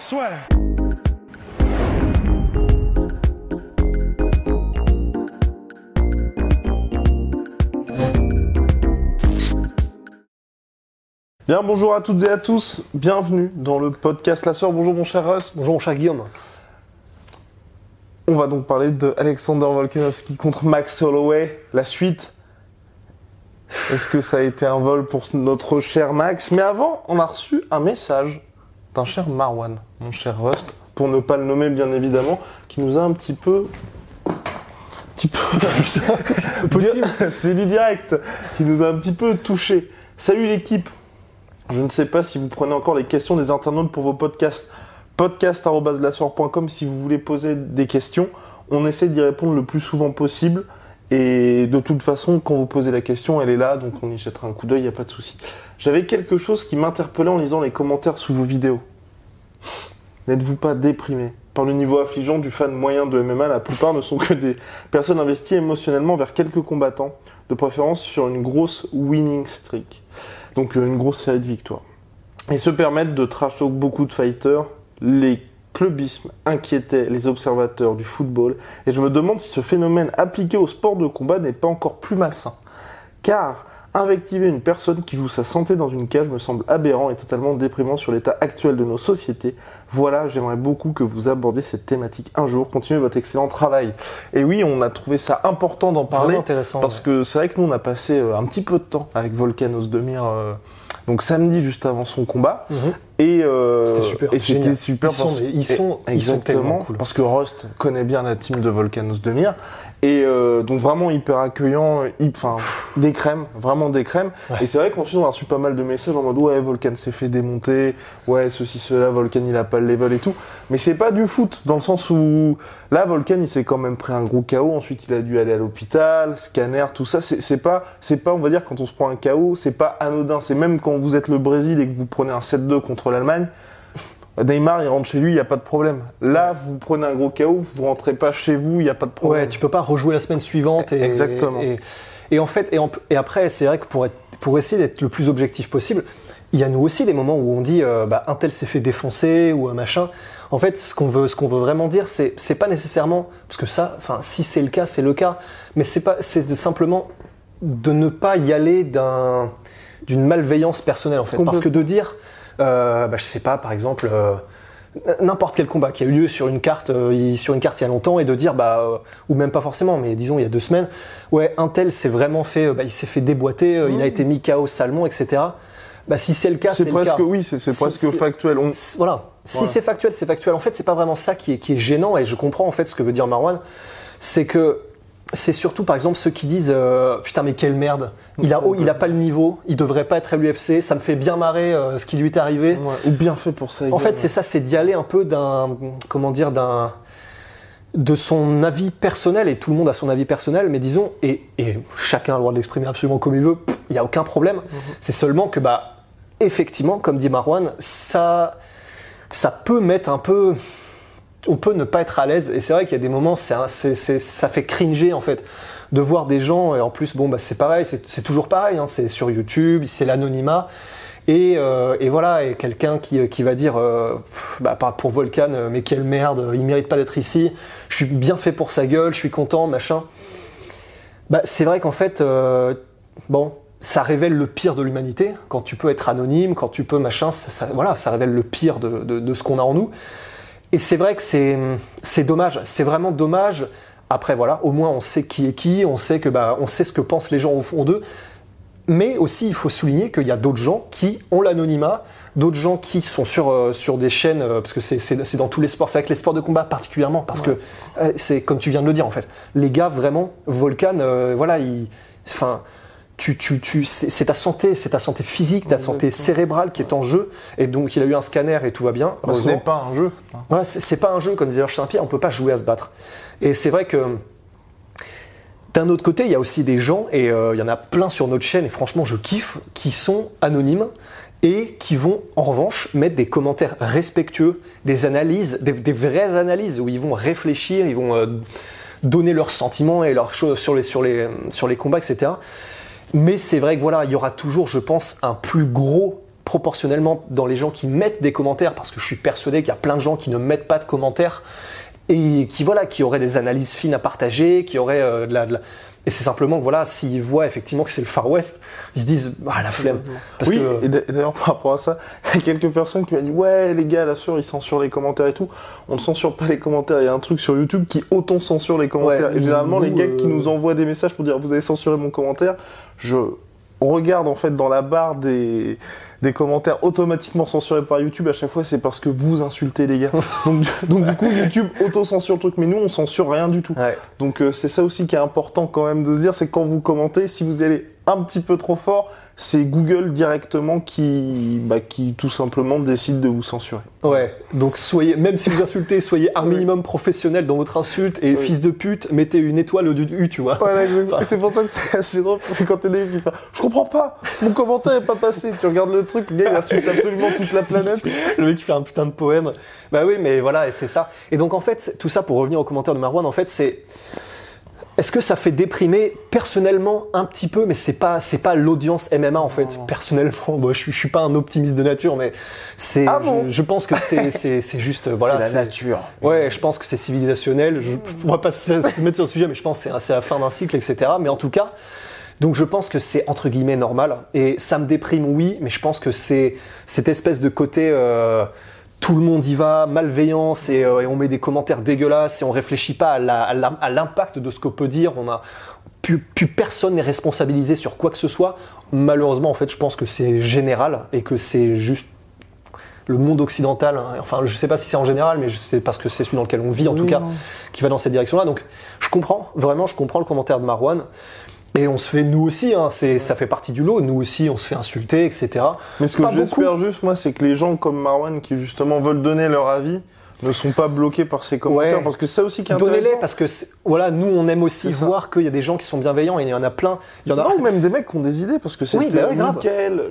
Soit. Bien, bonjour à toutes et à tous, bienvenue dans le podcast La Soeur. Bonjour mon cher Russ. Bonjour mon cher Guillaume. On va donc parler de Alexander Volkanovski contre Max Holloway, la suite. Est-ce que ça a été un vol pour notre cher Max? Mais avant, on a reçu un message d'un cher Marwan, mon cher Rust, pour ne pas le nommer bien évidemment, qui nous a un petit peu... petit peu... Possible. C'est du direct, qui nous a un petit peu touché. Salut l'équipe je ne sais pas si vous prenez encore les questions des internautes pour vos podcasts. podcast.lassoir.com si vous voulez poser des questions. On essaie d'y répondre le plus souvent possible. Et de toute façon, quand vous posez la question, elle est là, donc on y jettera un coup d'œil, il n'y a pas de souci. J'avais quelque chose qui m'interpellait en lisant les commentaires sous vos vidéos. N'êtes-vous pas déprimé Par le niveau affligeant du fan moyen de MMA, la plupart ne sont que des personnes investies émotionnellement vers quelques combattants, de préférence sur une grosse winning streak. Donc euh, une grosse série de victoires. Et se permettent de trash talk beaucoup de fighters. Les clubismes inquiétaient les observateurs du football. Et je me demande si ce phénomène appliqué au sport de combat n'est pas encore plus malsain. Car invectiver une personne qui joue sa santé dans une cage me semble aberrant et totalement déprimant sur l'état actuel de nos sociétés. Voilà, j'aimerais beaucoup que vous abordiez cette thématique un jour. Continuez votre excellent travail. Et oui, on a trouvé ça important d'en parler. Intéressant, Parce ouais. que c'est vrai que nous, on a passé euh, un petit peu de temps avec Volkan Ozdemir. euh, donc samedi juste avant son combat super, et c'était génial. super Ils sont- parce- ils sont- et- ils sont exactement tellement cool. parce que Rust connaît bien la team de Volcan Ozdemir et euh, donc vraiment hyper accueillant enfin des crèmes vraiment des crèmes. Et c'est vrai qu'ensuite on a reçu pas mal de messages en mode ouais Volcan s'est fait démonter ouais ceci cela Volcan il a pas le level et tout. Mais c'est pas du foot dans le sens où là Volcan il s'est quand même pris un gros KO ensuite il a dû aller à l'hôpital scanner tout ça. C'est c'est pas c'est pas on va dire quand on se prend un KO c'est pas anodin. C'est même quand vous êtes le Brésil et que vous prenez un 7-2 contre l'Allemagne Neymar, il rentre chez lui, il n'y a pas de problème. Là, vous prenez un gros KO, vous rentrez pas chez vous, il n'y a pas de problème. Ouais, tu peux pas rejouer la semaine suivante. Et, Exactement. Et, et en fait, et, en- et après, c'est vrai que pour, être, pour essayer d'être le plus objectif possible, il y a nous aussi des moments où on dit euh, bah, un tel s'est fait défoncer ou un machin. En fait, ce qu'on veut, ce qu'on veut vraiment dire, c'est c'est pas nécessairement parce que ça, enfin, si c'est le cas, c'est le cas, mais c'est pas, c'est simplement de ne pas y aller d'un d'une malveillance personnelle en fait, parce que de dire, bah, je sais pas, par exemple. euh, n'importe quel combat qui a eu lieu sur une carte euh, sur une carte il y a longtemps et de dire bah euh, ou même pas forcément mais disons il y a deux semaines ouais un tel s'est vraiment fait euh, bah, il s'est fait déboîter euh, il a été mis KO salement etc bah si c'est le cas C'est le presque, cas. oui, c'est presque factuel. On- Voilà. Si Voilà. c'est factuel, c'est factuel. En fait, c'est pas vraiment ça qui est, qui est gênant et je comprends en fait ce que veut dire Marwan. C'est que c'est surtout par exemple ceux qui disent euh, putain mais quelle merde. Il a, oh, il a pas le niveau, il devrait pas être à l'UFC. Ça me fait bien marrer euh, ce qui lui est arrivé. Ouais, ou bien fait pour ça. En fait, c'est ça, c'est d'y aller un peu d'un, comment dire, d'un, de son avis personnel, et tout le monde a son avis personnel, mais disons, et, et chacun a le droit de l'exprimer absolument comme il veut, il n'y a aucun problème. C'est seulement que, bah, effectivement, comme dit Marwan, ça, ça peut mettre un peu, on peut ne pas être à l'aise, et c'est vrai qu'il y a des moments, un- ça fait cringer en fait, de voir des gens, et en plus, bon, bah, c'est pareil, c'est, toujours pareil, hein, c'est sur YouTube, c'est l'anonymat. Et, euh, voilà, et quelqu'un qui, qui va dire, euh, bah, pas pour Volcan, euh, mais quelle merde, il mérite pas d'être ici, je suis bien fait pour sa gueule, je suis content, machin. Bah, c'est vrai qu'en fait, euh, bon, ça révèle le pire de l'humanité, quand tu peux être anonyme, quand tu peux machin, ça, voilà, ça révèle le pire de ce qu'on a en nous. Et c'est vrai que c'est dommage, c'est vraiment dommage. Après voilà, au moins on sait qui est qui, on sait que bah, on sait ce que pensent les gens au fond d'eux. Mais aussi, il faut souligner qu'il y a d'autres gens qui ont l'anonymat, d'autres gens qui sont sur, euh, sur des chaînes, euh, parce que c'est- dans tous les sports, c'est avec les sports de combat particulièrement, parce que euh, c'est comme tu viens de le dire en fait. Les gars, vraiment, Volcan, voilà, il, enfin, tu, tu, tu, c'est ta santé, c'est ta santé physique, ta santé cérébrale qui est en jeu. Et donc, il a eu un scanner et tout va bien. Bah, ce n'est pas un jeu. C'est c'est pas un jeu, comme disait Georges Saint-Pierre, on peut pas jouer à se battre. Et c'est vrai que. D'un autre côté, il y a aussi des gens, et euh, il y en a plein sur notre chaîne, et franchement, je kiffe, qui sont anonymes et qui vont en revanche mettre des commentaires respectueux, des analyses, des, des vraies analyses où ils vont réfléchir, ils vont euh, donner leurs sentiments et leurs choses sur les, sur, les, sur les combats, etc. Mais c'est vrai que voilà, il y aura toujours, je pense, un plus gros proportionnellement dans les gens qui mettent des commentaires, parce que je suis persuadé qu'il y a plein de gens qui ne mettent pas de commentaires et qui voilà, qui auraient des analyses fines à partager, qui auraient euh, de la, de la- et c'est simplement que voilà, s'ils voient effectivement que c'est le Far West, ils se disent ah la flemme. Parce oui, que et d'a- d'ailleurs par rapport à ça, il y a quelques personnes qui m'ont dit ouais les gars là sûr ils censurent les commentaires et tout. On ne censure pas les commentaires, il y a un truc sur YouTube qui auto-censure les commentaires. Ouais, et généralement les gars qui euh, nous envoient des messages pour dire vous avez censuré mon commentaire, je regarde en fait dans la barre des des commentaires automatiquement censurés par YouTube à chaque fois c'est parce que vous insultez les gars. donc, du- donc du coup YouTube auto-censure le truc mais nous on censure rien du tout. Ouais. Donc euh, c'est ça aussi qui est important quand même de se dire, c'est quand vous commentez, si vous allez un petit peu trop fort, c'est Google directement qui, bah, qui tout simplement décide de vous censurer. Ouais, donc soyez, même si vous insultez, soyez un minimum professionnel dans votre insulte et Oui. fils de pute, mettez une étoile au-dessus du U, tu vois. Voilà, c'est pour ça que c'est assez drôle, parce que quand t'es des fait Je comprends pas, mon commentaire est pas passé. Tu regardes le truc, le gars il insulte absolument toute la planète. Le mec qui fait un putain de poème. Bah oui, mais voilà, et c'est ça. Et donc en fait, tout ça pour revenir au commentaire de Marwan, en fait, c'est. Est-ce que ça fait déprimer personnellement un petit peu, mais c'est pas c'est pas l'audience MMA en fait. Non. Personnellement, moi je suis je suis pas un optimiste de nature, mais c'est Ah bon? je, je pense que c'est c'est c'est juste voilà c'est- nature. Ouais, je pense que c'est civilisationnel. Je, on va pas se, se mettre sur le sujet, mais je pense que c'est- c'est la fin d'un cycle, etc. Mais en tout cas, donc je pense que c'est entre guillemets normal. Et ça me déprime, oui, mais je pense que c'est cette espèce de côté euh, tout le monde y va, malveillance, et, euh, et on met des commentaires dégueulasses, et on réfléchit pas à l'impact de ce qu'on peut dire. On a plus, plus personne n'est responsabilisé sur quoi que ce soit. Malheureusement, en fait, je pense que c'est général et que c'est juste le monde occidental, hein, enfin je sais pas si c'est en général, mais je sais parce que c'est celui dans lequel on vit en tout cas, qui va dans cette direction-là. Donc je comprends, vraiment je comprends le commentaire de Marwan. Et on se fait, nous aussi, hein, c'est, ça fait partie du lot, nous aussi on se fait insulter, etc. Mais ce que Pas j'espère juste, moi, c'est que les gens comme Marwan qui justement veulent donner leur avis ne sont pas bloqués par ces commentaires. Ouais. Parce que c'est ça aussi qui est intéressant. Donnez-les parce que voilà, nous on aime aussi voir qu'il y a des gens qui sont bienveillants et il y en a plein. Il y en a Non, ou même des mecs qui ont des idées, parce que c'est Oui, bah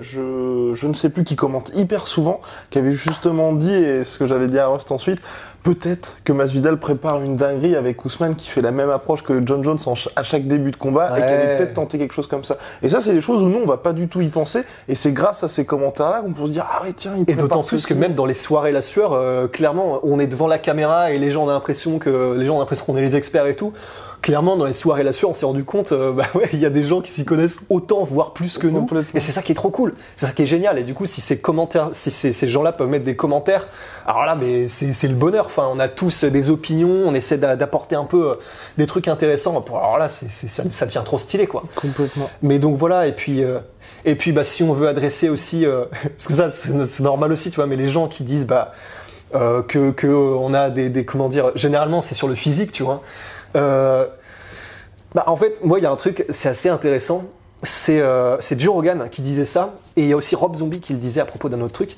je, je ne sais plus, qui commente hyper souvent, qui avait justement dit, et ce que j'avais dit à Rust ensuite, peut-être que Masvidal prépare une dinguerie avec Ousmane qui fait la même approche que John Jones à chaque début de combat, et qui Ouais. allait peut-être tenter quelque chose comme ça. Et ça, c'est des choses où nous, on va pas du tout y penser, et c'est grâce à ces commentaires-là qu'on peut se dire, ah ouais, tiens, il Et d'autant plus que même dans les soirées la sueur, euh, clairement, on est devant la caméra et les gens ont l'impression que les gens ont l'impression qu'on est les experts et tout. Clairement, dans les soirées la sueur, on s'est rendu compte, euh, bah ouais, il y a des gens qui s'y connaissent autant, voire plus que nous. Et c'est ça qui est trop cool. C'est ça qui est génial. Et du coup, si ces commentaires, si ces, ces gens-là peuvent mettre des commentaires, alors là, mais c'est c'est le bonheur. Enfin, on a tous des opinions, on essaie d'a- d'apporter un peu euh, des trucs intéressants. Alors là, c'est c'est- ça, ça devient trop stylé, quoi. Complètement. Mais donc voilà, et puis, euh, et puis bah, si on veut adresser aussi, euh, parce que ça c'est normal aussi, tu vois, mais les gens qui disent bah, euh, que, que euh, on a des, des- comment dire, généralement c'est sur le physique, tu vois. Euh, bah, en fait, moi il y a un truc, c'est assez intéressant, c'est euh, Joe Rogan qui disait ça, et il y a aussi Rob Zombie qui le disait à propos d'un autre truc.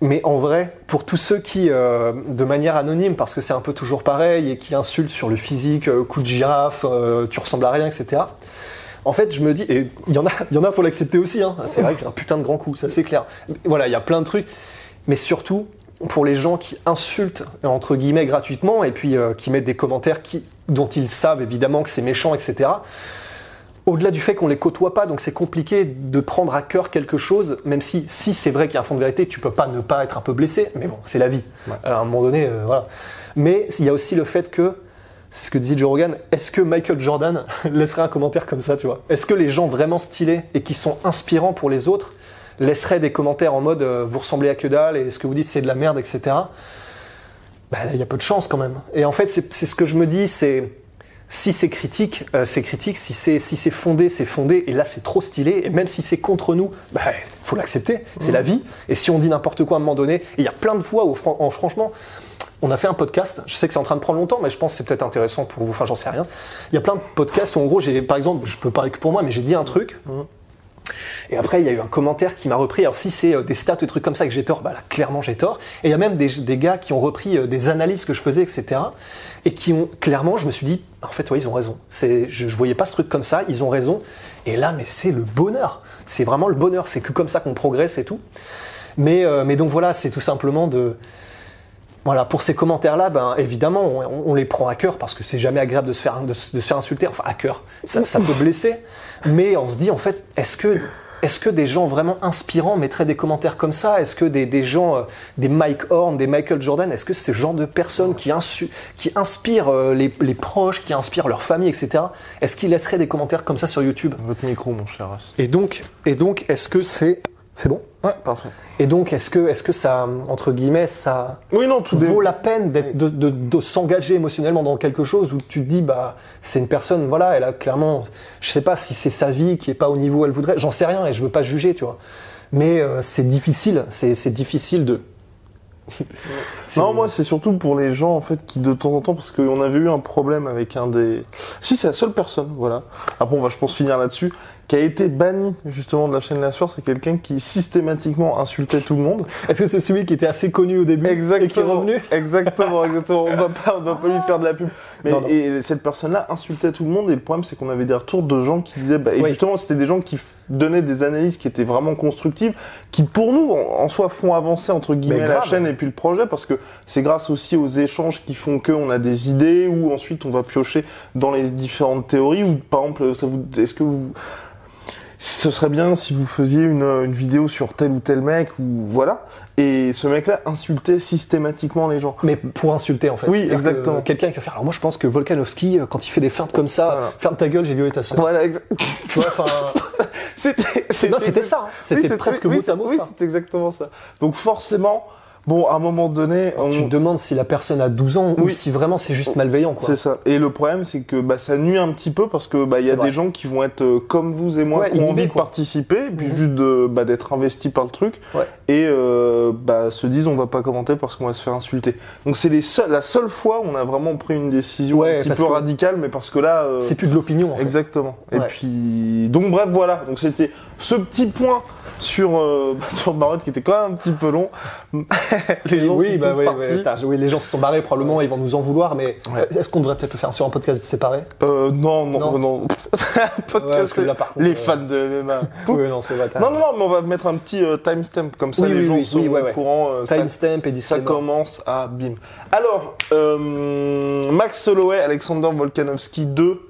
Mais en vrai, pour tous ceux qui, euh, de manière anonyme, parce que c'est un peu toujours pareil, et qui insultent sur le physique, euh, coup de girafe, euh, tu ressembles à rien, etc. En fait, je me dis, et il y en a, il y en a, faut l'accepter aussi. Hein. C'est vrai que j'ai un putain de grand coup, ça c'est clair. Voilà, il y a plein de trucs, mais surtout pour les gens qui insultent entre guillemets gratuitement et puis euh, qui mettent des commentaires qui, dont ils savent évidemment que c'est méchant, etc. Au-delà du fait qu'on les côtoie pas, donc c'est compliqué de prendre à cœur quelque chose, même si si c'est vrai qu'il y a un fond de vérité, tu peux pas ne pas être un peu blessé, mais bon, c'est la vie. Ouais. Euh, à un moment donné, euh, voilà. Mais il y a aussi le fait que c'est ce que disait Joe Rogan. Est-ce que Michael Jordan laisserait un commentaire comme ça, tu vois? Est-ce que les gens vraiment stylés et qui sont inspirants pour les autres laisseraient des commentaires en mode euh, vous ressemblez à que dalle et ce que vous dites c'est de la merde, etc. Bah, là, il y a peu de chance quand même. Et en fait, c'est ce que je me dis, c'est si c'est critique, euh, c'est critique. Si c'est si c'est fondé, c'est fondé. Et là, c'est trop stylé. Et même si c'est contre nous, bah, faut l'accepter. C'est la vie. Et si on dit n'importe quoi à un moment donné, il y a plein de fois où, fran- en, franchement, on a fait un podcast. Je sais que c'est en train de prendre longtemps, mais je pense que c'est peut-être intéressant pour vous. Enfin, j'en sais rien. Il y a plein de podcasts où, en gros, j'ai, par exemple, je peux parler que pour moi, mais j'ai dit un truc. Et après, il y a eu un commentaire qui m'a repris. Alors, si c'est euh, des stats ou des trucs comme ça que j'ai tort, bah là, clairement, j'ai tort. Et il y a même des, gars qui ont repris euh, des analyses que je faisais, etc. Et qui ont, clairement, je me suis dit, en fait, ouais, ils ont raison. Je, je voyais pas ce truc comme ça, ils ont raison. Et là, mais c'est le bonheur. C'est vraiment le bonheur. C'est que comme ça qu'on progresse et tout. Mais, euh, mais donc voilà, c'est tout simplement de. Voilà, pour ces commentaires-là, ben, évidemment, on, on les prend à cœur parce que c'est jamais agréable de se faire, de, se de se faire insulter. Enfin, à cœur, ça, ça peut blesser. Mais on se dit, en fait, est-ce que, est-ce que des gens vraiment inspirants mettraient des commentaires comme ça? Est-ce que des, des gens, euh, des Mike Horn, des Michael Jordan, est-ce que c'est ce genre de personnes qui, insu- qui inspirent euh, les, les proches, qui inspirent leur famille, etc. Est-ce qu'ils laisseraient des commentaires comme ça sur YouTube? Votre micro, mon cher As. Et donc, et donc, est-ce que c'est, c'est bon? Ouais, parfait. Et donc, est-ce que, est-ce que ça, entre guillemets, ça Oui, non, tout vaut la peine d'être, de, de- de s'engager émotionnellement dans quelque chose où tu te dis, bah, c'est une personne, voilà, elle a clairement, je sais pas si c'est sa vie qui est pas au niveau où elle voudrait, j'en sais rien et je veux pas juger, tu vois. Mais euh, c'est difficile, c'est, c'est difficile de. Non, moi, c'est surtout pour les gens, en fait, qui de temps en temps, parce qu'on avait eu un problème avec un des. Si, c'est la seule personne, voilà. Après, on va, je pense, finir là-dessus, qui a été banni, justement, de la chaîne La Sueur, c'est quelqu'un qui systématiquement insultait tout le monde. Est-ce que c'est celui qui était assez connu au début Exactement. et qui est revenu Exactement, exactement. On va pas, on va pas lui faire de la pub. Mais Non, non. et cette personne-là insultait tout le monde et le problème c'est qu'on avait des retours de gens qui disaient, bah, et Oui. justement c'était des gens qui donnaient des analyses qui étaient vraiment constructives, qui pour nous en, en soi font avancer entre guillemets la chaîne et puis le projet parce que c'est grâce aussi aux échanges qui font que on a des idées ou ensuite on va piocher dans les différentes théories ou par exemple ça vous, est-ce que vous ce serait bien si vous faisiez une, une vidéo sur tel ou tel mec ou voilà. Et ce mec-là insultait systématiquement les gens. Mais pour insulter en fait. Oui, que exactement. Quelqu'un qui va faire. Alors moi je pense que Volkanovski, euh, quand il fait des feintes comme ça, Voilà. ferme ta gueule, j'ai violé ta sœur. Voilà, exa- Tu vois, enfin. c'était, non, c'était ça. hein. C'était Oui, presque oui, mot à mot oui, ça. c'est exactement ça. Donc forcément, bon, à un moment donné, on... Tu te demandes si la personne a 12 ans ou si vraiment c'est juste malveillant c'est ça. Et le problème, c'est que bah, ça nuit un petit peu parce que bah, il y a vrai. des gens qui vont être euh, comme vous et moi, Ouais, qui ont envie de participer, et puis Mhm. juste de, bah, d'être investis par le truc, Ouais. et euh, bah, se disent on va pas commenter parce qu'on va se faire insulter. Donc c'est les seuls- la seule fois où on a vraiment pris une décision Ouais, un petit peu radicale, mais parce que là, euh, C'est plus de l'opinion en fait. Exactement. Et puis, donc bref, voilà. Donc c'était ce petit point sur euh, sur Marotte qui était quand même un petit peu long. les gens oui, sont bah tous oui, partis. oui, les gens se sont barrés probablement, ils vont nous en vouloir, mais Ouais. est-ce qu'on devrait peut-être faire sur un podcast séparé? Euh, non, non, Non. non. Podcast, là, par contre, les euh, fans de MMA. Oui, non, c'est non, non, non, mais on va mettre un petit euh, timestamp comme ça, Oui, les oui, gens sont ouais, au ouais. courant. euh, Timestamp et Ça commence à bim. Alors, Max Holloway, Alexander Volkanovski 2.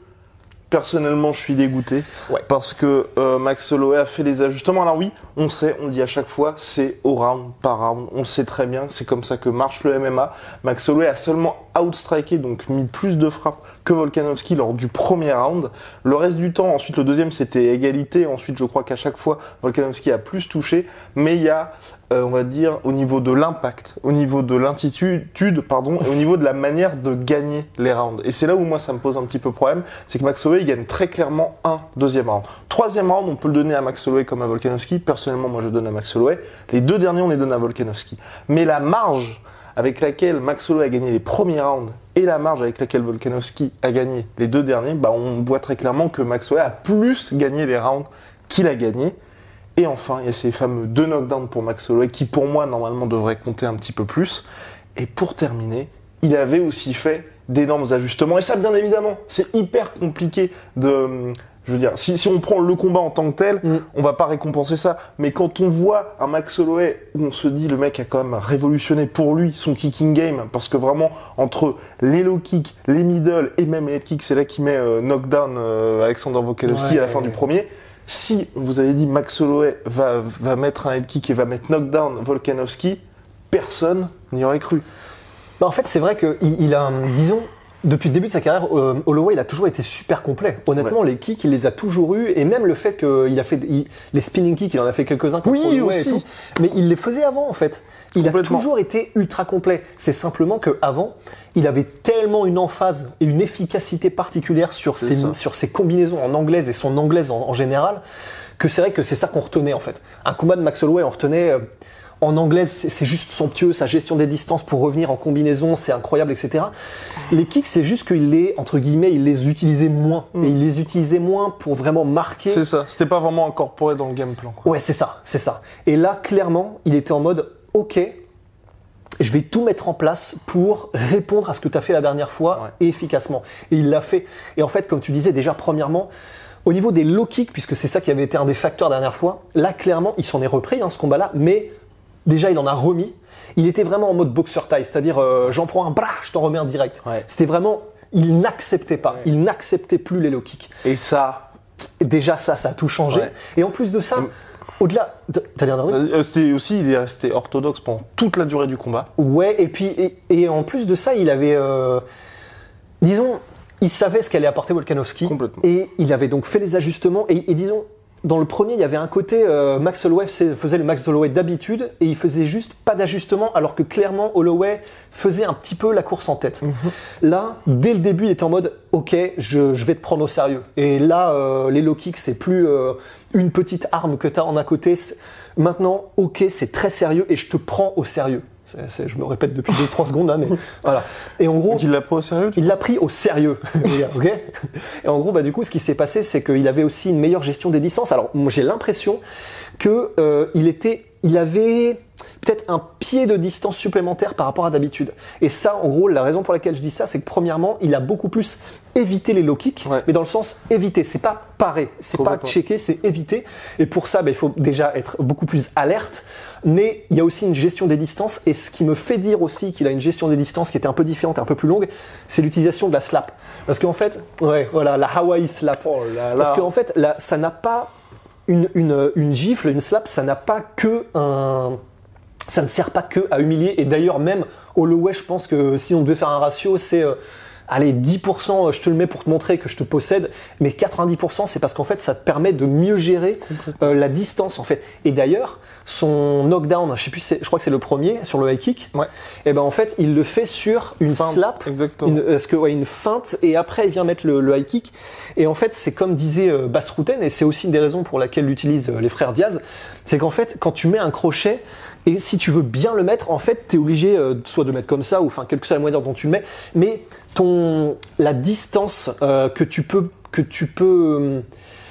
Personnellement, je suis dégoûté Ouais. parce que euh, Max Holloway a fait les ajustements. Alors oui, on sait, on dit à chaque fois, c'est au round par round. On sait très bien, c'est comme ça que marche le MMA. Max Holloway a seulement outstriké, donc mis plus de frappes que Volkanovski lors du premier round. Le reste du temps, ensuite le deuxième, c'était égalité. Ensuite, je crois qu'à chaque fois, Volkanovski a plus touché. Mais il y a euh, on va dire, au niveau de l'impact, au niveau de l'intitude, pardon, et au niveau de la manière de gagner les rounds. Et c'est là où moi ça me pose un petit peu problème, c'est que Max Holloway gagne très clairement un deuxième round. Troisième round, on peut le donner à Max Holloway comme à Volkanovski. Personnellement, moi je donne à Max Holloway. Les deux derniers, on les donne à Volkanovski. Mais la marge avec laquelle Max a gagné les premiers rounds et la marge avec laquelle Volkanovski a gagné les deux derniers, bah on voit très clairement que Max a plus gagné les rounds qu'il a gagné. Et enfin, il y a ces fameux deux knockdowns pour Max Holloway qui, pour moi, normalement, devraient compter un petit peu plus. Et pour terminer, il avait aussi fait d'énormes ajustements. Et ça, bien évidemment, c'est hyper compliqué de. Je veux dire, si, si on prend le combat en tant que tel, Mm. on va pas récompenser ça. Mais quand on voit un Max Holloway où on se dit le mec a quand même révolutionné pour lui son kicking game, parce que vraiment entre les low kicks, les middle et même les head kicks, c'est là qu'il met euh, knockdown euh, Alexander Volkanovski Ouais, à la fin ouais, du ouais. premier. Si on vous avait dit Max Holloway va, va mettre un head kick et va mettre knockdown Volkanovski, personne n'y aurait cru. Bah, en fait, c'est vrai qu'il il a, disons, depuis le début de sa carrière, euh, Holloway, il a toujours été super complet. Honnêtement, les kicks, il les a toujours eus, et même le fait qu'il a fait il- les spinning kicks, il en a fait quelques-uns Oui, Holloway aussi. et tout, mais il les faisait avant, en fait. Il a toujours été ultra complet. C'est simplement qu'avant, il avait tellement une emphase et une efficacité particulière sur ses, ça. sur ses combinaisons en anglaise et son anglaise en, en général, que c'est vrai que c'est ça qu'on retenait, en fait. Un combat de Max Holloway, on retenait. euh, En anglaise, c'est c'est juste somptueux, sa gestion des distances pour revenir en combinaison, c'est incroyable, etc. Les kicks, c'est juste qu'il les, entre guillemets, il les utilisait moins. Mm. Et il les utilisait moins pour vraiment marquer. C'est ça. C'était pas vraiment incorporé dans le game plan. quoi. Ouais, c'est ça, c'est ça. Et là, clairement, il était en mode, ok, je vais tout mettre en place pour répondre à ce que tu as fait la dernière fois Ouais. et efficacement. Et il l'a fait. Et en fait, comme tu disais déjà, premièrement, au niveau des low kicks, puisque c'est ça qui avait été un des facteurs la dernière fois, là, clairement, il s'en est repris, hein, ce combat-là, mais déjà, il en a remis. Il était vraiment en mode boxer taille, c'est-à-dire, euh, j'en prends un, bras, je t'en remets un direct. Ouais. C'était vraiment, il n'acceptait pas, il n'acceptait plus les low kicks. Et ça, déjà, ça, ça a tout changé. Ouais. Et en plus de ça, au-delà. T'as l'air d'un euh, c'était aussi, il est resté orthodoxe pendant toute la durée du combat. Ouais, et puis et, et en plus de ça, il avait, euh, disons, il savait ce qu'allait apporter Volkanovski, Complètement. et il avait donc fait les ajustements. Et, et disons, dans le premier, il y avait un côté euh, Max Holloway faisait le Max Holloway d'habitude, et il faisait juste pas d'ajustement, alors que clairement Holloway faisait un petit peu la course en tête. Là, dès le début, il était en mode, ok, je, je vais te prendre au sérieux. Et là, euh, les low kicks, c'est plus euh, une petite arme que tu as en à côté. Maintenant, ok, c'est très sérieux et je te prends au sérieux. Je me répète depuis 2-3 secondes, là, mais voilà. Et en gros, Donc il l'a pris au sérieux il l'a pris au sérieux, les gars, ok? Et en gros, bah, du coup, ce qui s'est passé, c'est qu'il avait aussi une meilleure gestion des distances. Alors, j'ai l'impression que euh, il était, il avait peut-être un pied de distance supplémentaire par rapport à d'habitude. Et ça, en gros, la raison pour laquelle je dis ça, c'est que premièrement, il a beaucoup plus évité les low kicks, Ouais. mais dans le sens éviter. C'est pas parer, c'est pas checker, c'est éviter. Et pour ça, bah, il faut déjà être beaucoup plus alerte. Mais il y a aussi une gestion des distances. Et ce qui me fait dire aussi qu'il a une gestion des distances qui était un peu différente, un peu plus longue, c'est l'utilisation de la slap. Parce qu'en fait, ouais, voilà, la Hawaii slap. Oh là là. Parce qu'en fait, là, ça n'a pas une, gifle, une slap, ça n'a pas que un. Ça ne sert pas que à humilier. Et d'ailleurs, même Holloway, je pense que si on devait faire un ratio, c'est. Euh, allez, 10%, je te le mets pour te montrer que je te possède, mais 90%, c'est parce qu'en fait, ça te permet de mieux gérer euh, la distance, en fait. Et d'ailleurs, son knockdown, je sais plus, je crois que c'est le premier, sur le high kick, Ouais. et ben en fait, il le fait sur une Feinte, slap, une, parce que, ouais, une feinte, et après, il vient mettre le, le high kick. Et en fait, c'est comme disait euh, Bas Rutten, et c'est aussi une des raisons pour laquelle l'utilisent euh, les frères Diaz, c'est qu'en fait, quand tu mets un crochet, et si tu veux bien le mettre, en fait, tu es obligé euh, soit de le mettre comme ça, ou enfin, quelle que soit la manière dont tu le mets, mais ton, la distance euh, que tu peux, que tu peux, euh,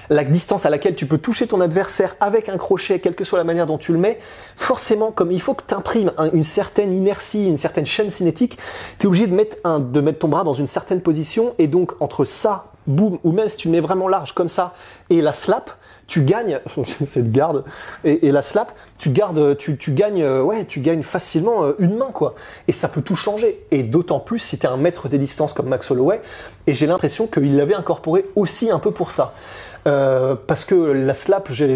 la distance à laquelle tu peux toucher ton adversaire avec un crochet, quelle que soit la manière dont tu le mets, forcément, comme il faut que tu imprimes une certaine inertie, une certaine chaîne cinétique, tu es obligé de mettre, un, de mettre ton bras dans une certaine position, et donc entre ça, boum, ou même si tu le mets vraiment large comme ça, et la slap, tu gagnes cette garde et, et la slap, tu gardes, tu, tu gagnes, euh, ouais, tu gagnes facilement euh, une main quoi. Et ça peut tout changer. Et d'autant plus si t'es un maître des distances comme Max Holloway. Et j'ai l'impression qu'il l'avait incorporé aussi un peu pour ça, Euh, parce que la slap, j'ai,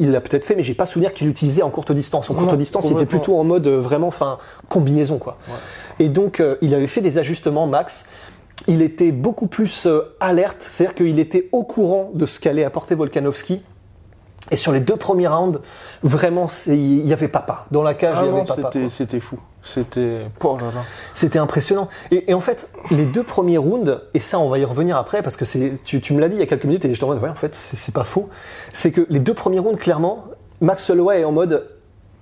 il l'a peut-être fait, mais j'ai pas souvenir qu'il l'utilisait en courte distance. En courte Non, distance, il était plutôt en mode vraiment, enfin, combinaison quoi. Et donc, euh, il avait fait des ajustements, Max. Il était beaucoup plus euh, alerte, c'est-à-dire qu'il était au courant de ce qu'allait apporter Volkanovski. Et sur les deux premiers rounds, vraiment, il y avait papa. Dans la cage, Ah il y non, avait papa. c'était, fou. C'était. Oh là là. C'était impressionnant. Et, et en fait, les deux premiers rounds, et ça, on va y revenir après, parce que tu, tu me l'as dit il y a quelques minutes, et je te en mode, ouais, en fait, c'est, c'est pas faux. C'est que les deux premiers rounds, clairement, Max Holloway est en mode,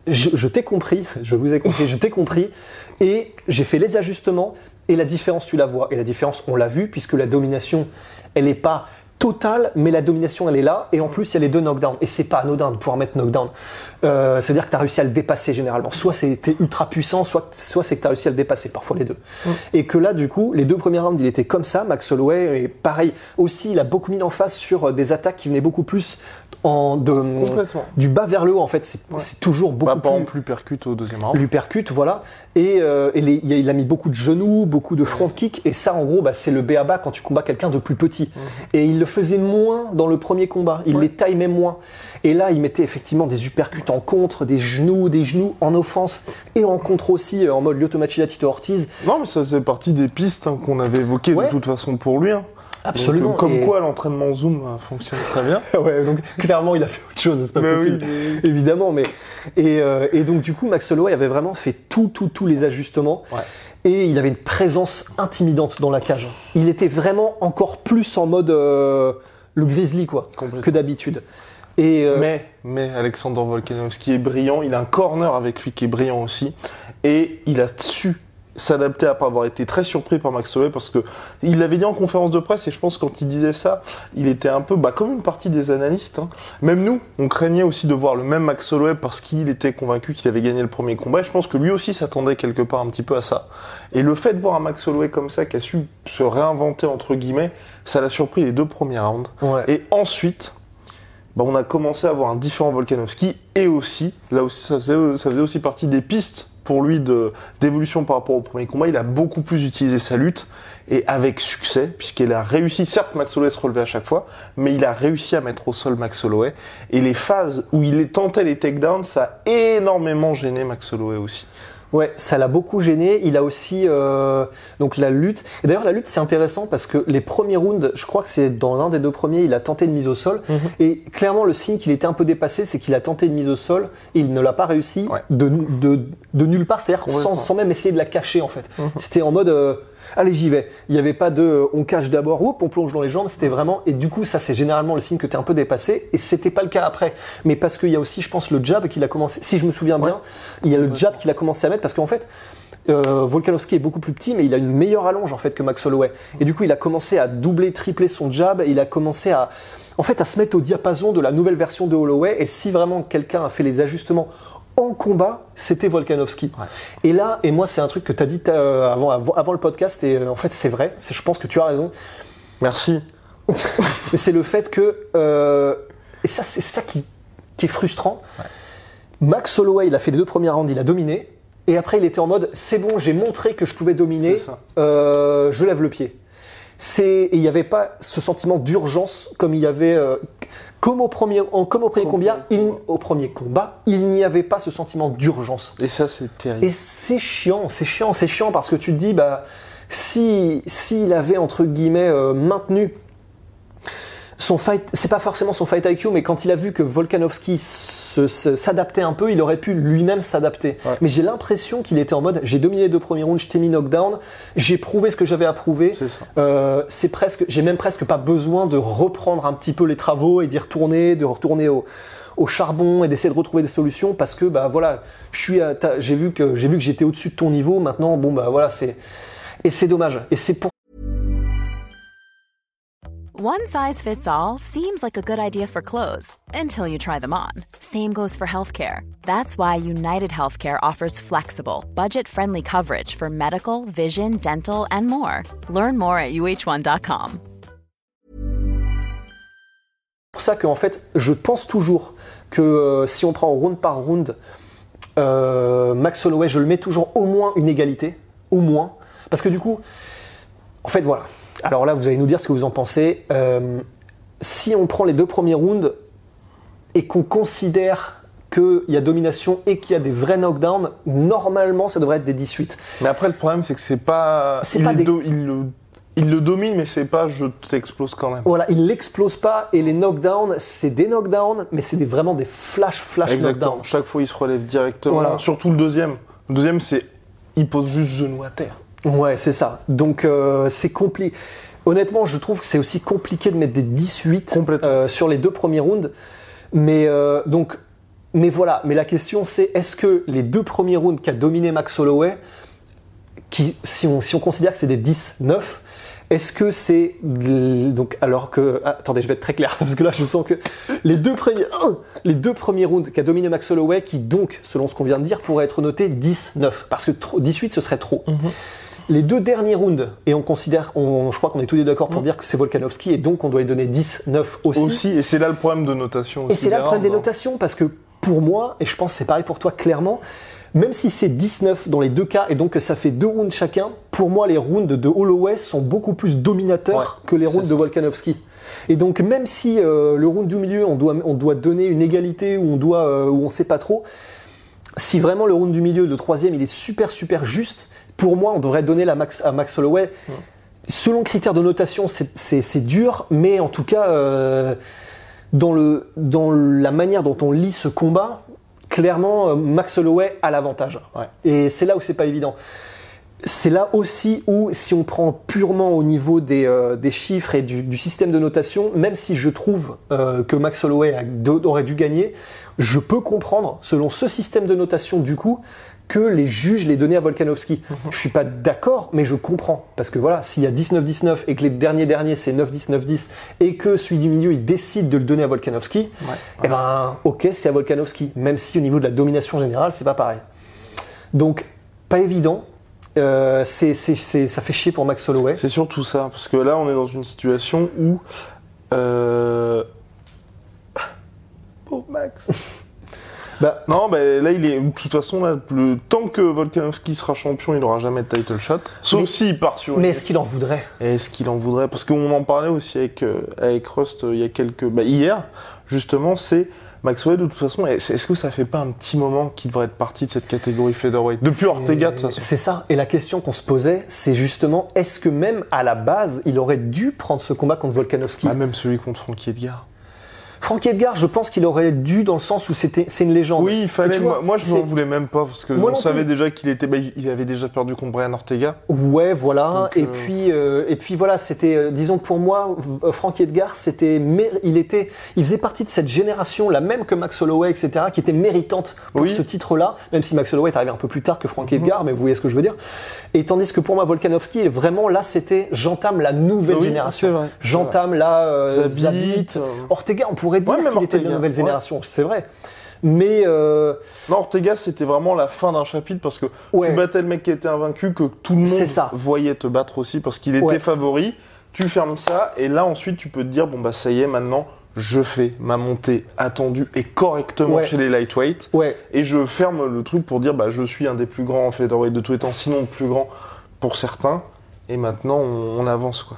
je, je t'ai compris, je vous ai compris, je t'ai compris, et j'ai fait les ajustements, et la différence, tu la vois. Et la différence, on l'a vu, puisque la domination, elle n'est pas totale, mais la domination, elle est là, et en plus, il y a les deux knockdowns. Et c'est pas anodin de pouvoir mettre knockdown. Euh, C'est-à-dire que tu as réussi à le dépasser généralement. Soit c'était ultra puissant, soit, soit c'est que tu as réussi à le dépasser, parfois les deux. Et que là, du coup, les deux premiers rounds, il était comme ça, Max Holloway, et pareil, aussi, il a beaucoup mis l'emphase sur euh, des attaques qui venaient beaucoup plus en, de, Complètement. du bas vers le haut, en fait. C'est toujours beaucoup en plus plus percute au deuxième round. lui percute, voilà. Et, euh, et les- il a- il a mis beaucoup de genoux, beaucoup de front kick, et ça, en gros, bah, c'est le béaba quand tu combats quelqu'un de plus petit. Et il le faisait moins dans le premier combat, il Ouais. les timait moins. Et là, il mettait effectivement des uppercuts en contre, des genoux, des genoux en offense, et en contre aussi, euh, en mode Lyotomachida Tito Ortiz. Non, mais ça c'est partie des pistes hein, qu'on avait évoquées Ouais. de toute façon pour lui. hein. Absolument. Donc, euh, comme Et- quoi l'entraînement Zoom euh, fonctionne très bien. ouais, donc clairement, il a fait autre chose, c'est pas Mais possible. oui, Évidemment, mais. Et, euh, et donc, du coup, Max Holloway avait vraiment fait tout, tout, tous les ajustements. Ouais. Et il avait une présence intimidante dans la cage. Il était vraiment encore plus en mode euh, le grizzly, quoi, que d'habitude. Et euh, Mais, mais Alexander Volkanovski est brillant. Il a un corner avec lui qui est brillant aussi. Et il a su s'adapter après avoir été très surpris par Max Holloway parce que il l'avait dit en conférence de presse et je pense quand il disait ça, il était un peu bah, comme une partie des analystes. hein. Même nous, on craignait aussi de voir le même Max Holloway parce qu'il était convaincu qu'il avait gagné le premier combat. Et je pense que lui aussi s'attendait quelque part un petit peu à ça. Et le fait de voir un Max Holloway comme ça qui a su se réinventer entre guillemets, ça l'a surpris les deux premiers rounds. ouais. Et ensuite, bah, on a commencé à avoir un différent Volkanovski et aussi, là aussi, ça faisait, aussi partie des pistes pour lui d'évolution par rapport au premier combat. Il a beaucoup plus utilisé sa lutte et avec succès, puisqu'il a réussi, certes Max Holloway se relevait à chaque fois, mais il a réussi à mettre au sol Max Holloway. Et les phases où il tentait les takedowns, ça a énormément gêné Max Holloway aussi. Ouais, ça l'a beaucoup gêné. Il a aussi euh, donc la lutte. Et d'ailleurs, la lutte, c'est intéressant parce que les premiers rounds, je crois que c'est dans l'un des deux premiers, il a tenté une mise au sol. Mhm. Et clairement, le signe qu'il était un peu dépassé, c'est qu'il a tenté une mise au sol et il ne l'a pas réussi Ouais. de, de, de nulle part, c'est-à-dire sans même essayer de la cacher en fait. Mhm. C'était en mode euh, allez, j'y vais. Il n'y avait pas de euh, on cache d'abord, oups, on plonge dans les jambes. C'était vraiment. Et du coup, ça, c'est généralement le signe que tu es un peu dépassé. Et c'était pas le cas après. Mais parce qu'il y a aussi, je pense, le jab qu'il a commencé. Si je me souviens bien, il y a le jab qu'il a commencé à mettre parce qu'en fait. Euh, Volkanovski est beaucoup plus petit, mais il a une meilleure allonge en fait que Max Holloway. Et du coup, il a commencé à doubler, tripler son jab. Et il a commencé à, en fait, à se mettre au diapason de la nouvelle version de Holloway. Et si vraiment quelqu'un a fait les ajustements en combat, c'était Volkanovski. Et là, et moi, c'est un truc que tu as dit euh, avant, le podcast, et euh, en fait, c'est vrai. Je pense que tu as raison. Merci. Mais c'est le fait que, euh, et ça, c'est ça qui, qui est frustrant. Max Holloway, il a fait les deux premiers rounds, il a dominé. Et après, il était en mode, c'est bon, j'ai montré que je pouvais dominer, euh, je lève le pied. C'est, et il n'y avait pas ce sentiment d'urgence comme il y avait, euh, comme au premier, comme au premier combat, il- au premier combat, il n'y avait pas ce sentiment d'urgence. Et ça, c'est terrible. Et c'est chiant, c'est chiant, c'est chiant parce que tu te dis, bah, si s'il avait entre guillemets euh, maintenu son fight, c'est pas forcément son fight IQ, mais quand il a vu que Volkanovski s'adaptait un peu, il aurait pu lui-même s'adapter. Ouais. Mais j'ai l'impression qu'il était en mode, j'ai dominé les deux premiers rounds, je t'ai mis knockdown, j'ai prouvé ce que j'avais à prouver. C'est. Euh, c'est presque, j'ai même presque pas besoin de reprendre un petit peu les travaux et d'y retourner, de retourner au, au charbon et d'essayer de retrouver des solutions parce que bah voilà, je suis, j'ai vu que j'ai vu que j'étais au-dessus de ton niveau. Maintenant, bon bah voilà, c'est et c'est dommage. Et c'est pour One size fits all seems like a good idea for clothes until you try them on. Same goes for healthcare. That's why United Healthcare offers flexible, budget friendly coverage for medical, vision, dental, and more. Learn more at uh1.com. pour ça qu'en fait, je pense toujours que euh, si on prend round par round, euh, Max Holloway, je le mets toujours au moins une égalité, au moins, parce que du coup, en fait voilà. Alors là, vous allez nous dire ce que vous en pensez. Euh, si on prend les deux premiers rounds et qu'on considère qu'il y a domination et qu'il y a des vrais knockdowns, normalement, ça devrait être des 18. Mais après, le problème, c'est que c'est pas. C'est il, pas des- do- il le, il le domine, mais c'est pas je t'explose quand même. Voilà, il l'explose pas et les knockdowns, c'est des knockdowns, mais c'est des, vraiment des flash flash Exactement. knockdowns. Chaque fois, il se relève directement. Voilà. Surtout le deuxième. Le deuxième, c'est. Il pose juste genou à terre. Ouais, c'est ça. Donc euh, c'est compliqué. Honnêtement, je trouve que c'est aussi compliqué de mettre des 18 Complètement. euh, sur les deux premiers rounds. Mais euh, donc, mais voilà. Mais la question c'est est-ce que les deux premiers rounds qu'a dominé Max Holloway, qui, si on, si on considère que c'est des 10-9, est-ce que c'est donc alors que ah, attendez, je vais être très clair parce que là je sens que les deux premiers les deux premiers rounds qu'a dominé Max Holloway, qui donc selon ce qu'on vient de dire pourraient être notés 10-9 parce que trop- 18 ce serait trop. Les deux derniers rounds, et on considère, on, je crois qu'on est tous les deux d'accord pour dire que c'est Volkanovski, et donc on doit lui donner 10-9 aussi. Aussi, et c'est là le problème de notation. Et c'est là le problème des rounds, hein. notations, parce que pour moi, et je pense que c'est pareil pour toi clairement, même si c'est 19 dans les deux cas, et donc que ça fait deux rounds chacun, pour moi les rounds de Holloway sont beaucoup plus dominateurs Ouais, que les rounds de. Volkanovski. Et donc même si euh, le round du milieu, on doit, on doit donner une égalité, ou on doit, euh, ou on sait pas trop, si vraiment le round du milieu, le troisième, il est super super juste, pour moi, on devrait donner la max, à Max Holloway. Selon critères de notation, c'est- dur, mais en tout cas, euh, dans, le, dans la manière dont on lit ce combat, clairement, euh, Max Holloway a l'avantage. Ouais. Et c'est là où c'est pas évident. c'est là aussi où, si on prend purement au niveau des, euh, des chiffres et du, du système de notation, même si je trouve euh, que Max Holloway a- aurait dû gagner, je peux comprendre, selon ce système de notation du coup, que les juges les donnaient à Volkanovski. Je suis pas d'accord, mais je comprends. Parce que voilà, s'il y a 19-19 et que les derniers derniers c'est 9-10-9-10 et que celui du milieu il décide de le donner à Volkanovski, eh ben ok, c'est à Volkanovski. Même si au niveau de la domination générale, c'est pas pareil. Donc, pas évident. Euh, c'est- ça fait chier pour Max Holloway. C'est surtout ça, parce que là, on est dans une situation où. Euh... Pauvre Max. Bah, non, bah, là, il est. De toute façon, là, le tant que Volkanovski sera champion, il n'aura jamais de title shot. Sauf Mais- s'il part sur. mais est-ce qu'il en voudrait? Est-ce qu'il en voudrait? Parce qu'on en parlait aussi avec, euh, avec Rust euh, il y a quelques. Bah, hier, justement, c'est. Max Holloway, de toute façon, est-ce est-ce que ça fait pas un petit moment qu'il devrait être parti de cette catégorie featherweight? Depuis Ortega, de toute façon. C'est ça. Et la question qu'on se posait, c'est justement, est-ce que même à la base, il aurait dû prendre ce combat contre Volkanovski? Ah, même celui contre Frankie Edgar. Frank Edgar, je pense qu'il aurait dû dans le sens où c'était, c'est une légende. Oui, il fallait. Vois, moi, moi, je n'en voulais même pas parce que Moi on savait plus. déjà qu'il était. bah, il avait déjà perdu contre Brian Ortega. Ouais, voilà. Donc, et euh, puis, euh, et puis voilà, c'était, euh, disons pour moi, euh, Frank Edgar, c'était, il était, il faisait partie de cette génération, la même que Max Holloway, etc., qui était méritante pour Oui. Mhm. ce titre-là, même si Max Holloway est arrivé un peu plus tard que Frank Edgar, mais vous voyez ce que je veux dire. Et tandis que pour moi, Volkanovski, vraiment là, c'était, j'entame la nouvelle Oui, génération. J'entame la euh, Zabit, Ortega, on pourrait dire Ouais, qu'il était de la nouvelle ouais. génération, c'est vrai. Mais euh, Non, Ortega, c'était vraiment la fin d'un chapitre parce que Ouais. tu battais le mec qui était invaincu, que tout le monde ça. voyait te battre aussi parce qu'il était Ouais. favori. Tu fermes ça et là ensuite tu peux te dire bon bah ça y est maintenant je fais ma montée attendue et correctement Ouais. chez les lightweight et je ferme le truc pour dire bah je suis un des plus grands featherweight de tous les temps, sinon le plus grand pour certains. Et maintenant on, on avance quoi.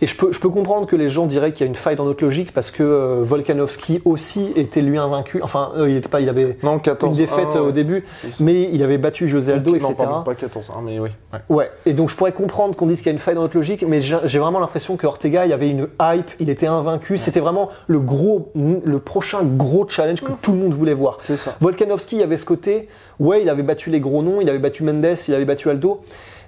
Et je peux, je peux comprendre que les gens diraient qu'il y a une faille dans notre logique parce que euh, Volkanovski aussi était lui invaincu. Enfin, euh, il était pas, il avait Non 14 une défaite euh, au début, mais il avait battu José Aldo, non, etc. pardon, pas 14 hein, mais oui. Ouais. Ouais. Et donc je pourrais comprendre qu'on dise qu'il y a une faille dans notre logique, mais j'ai vraiment l'impression que Ortega, il y avait une hype, il était invaincu. C'était vraiment le gros, le prochain gros challenge que tout le monde voulait voir. C'est ça. Volkanovski, il avait ce côté, ouais, il avait battu les gros noms, il avait battu Mendes, il avait battu Aldo,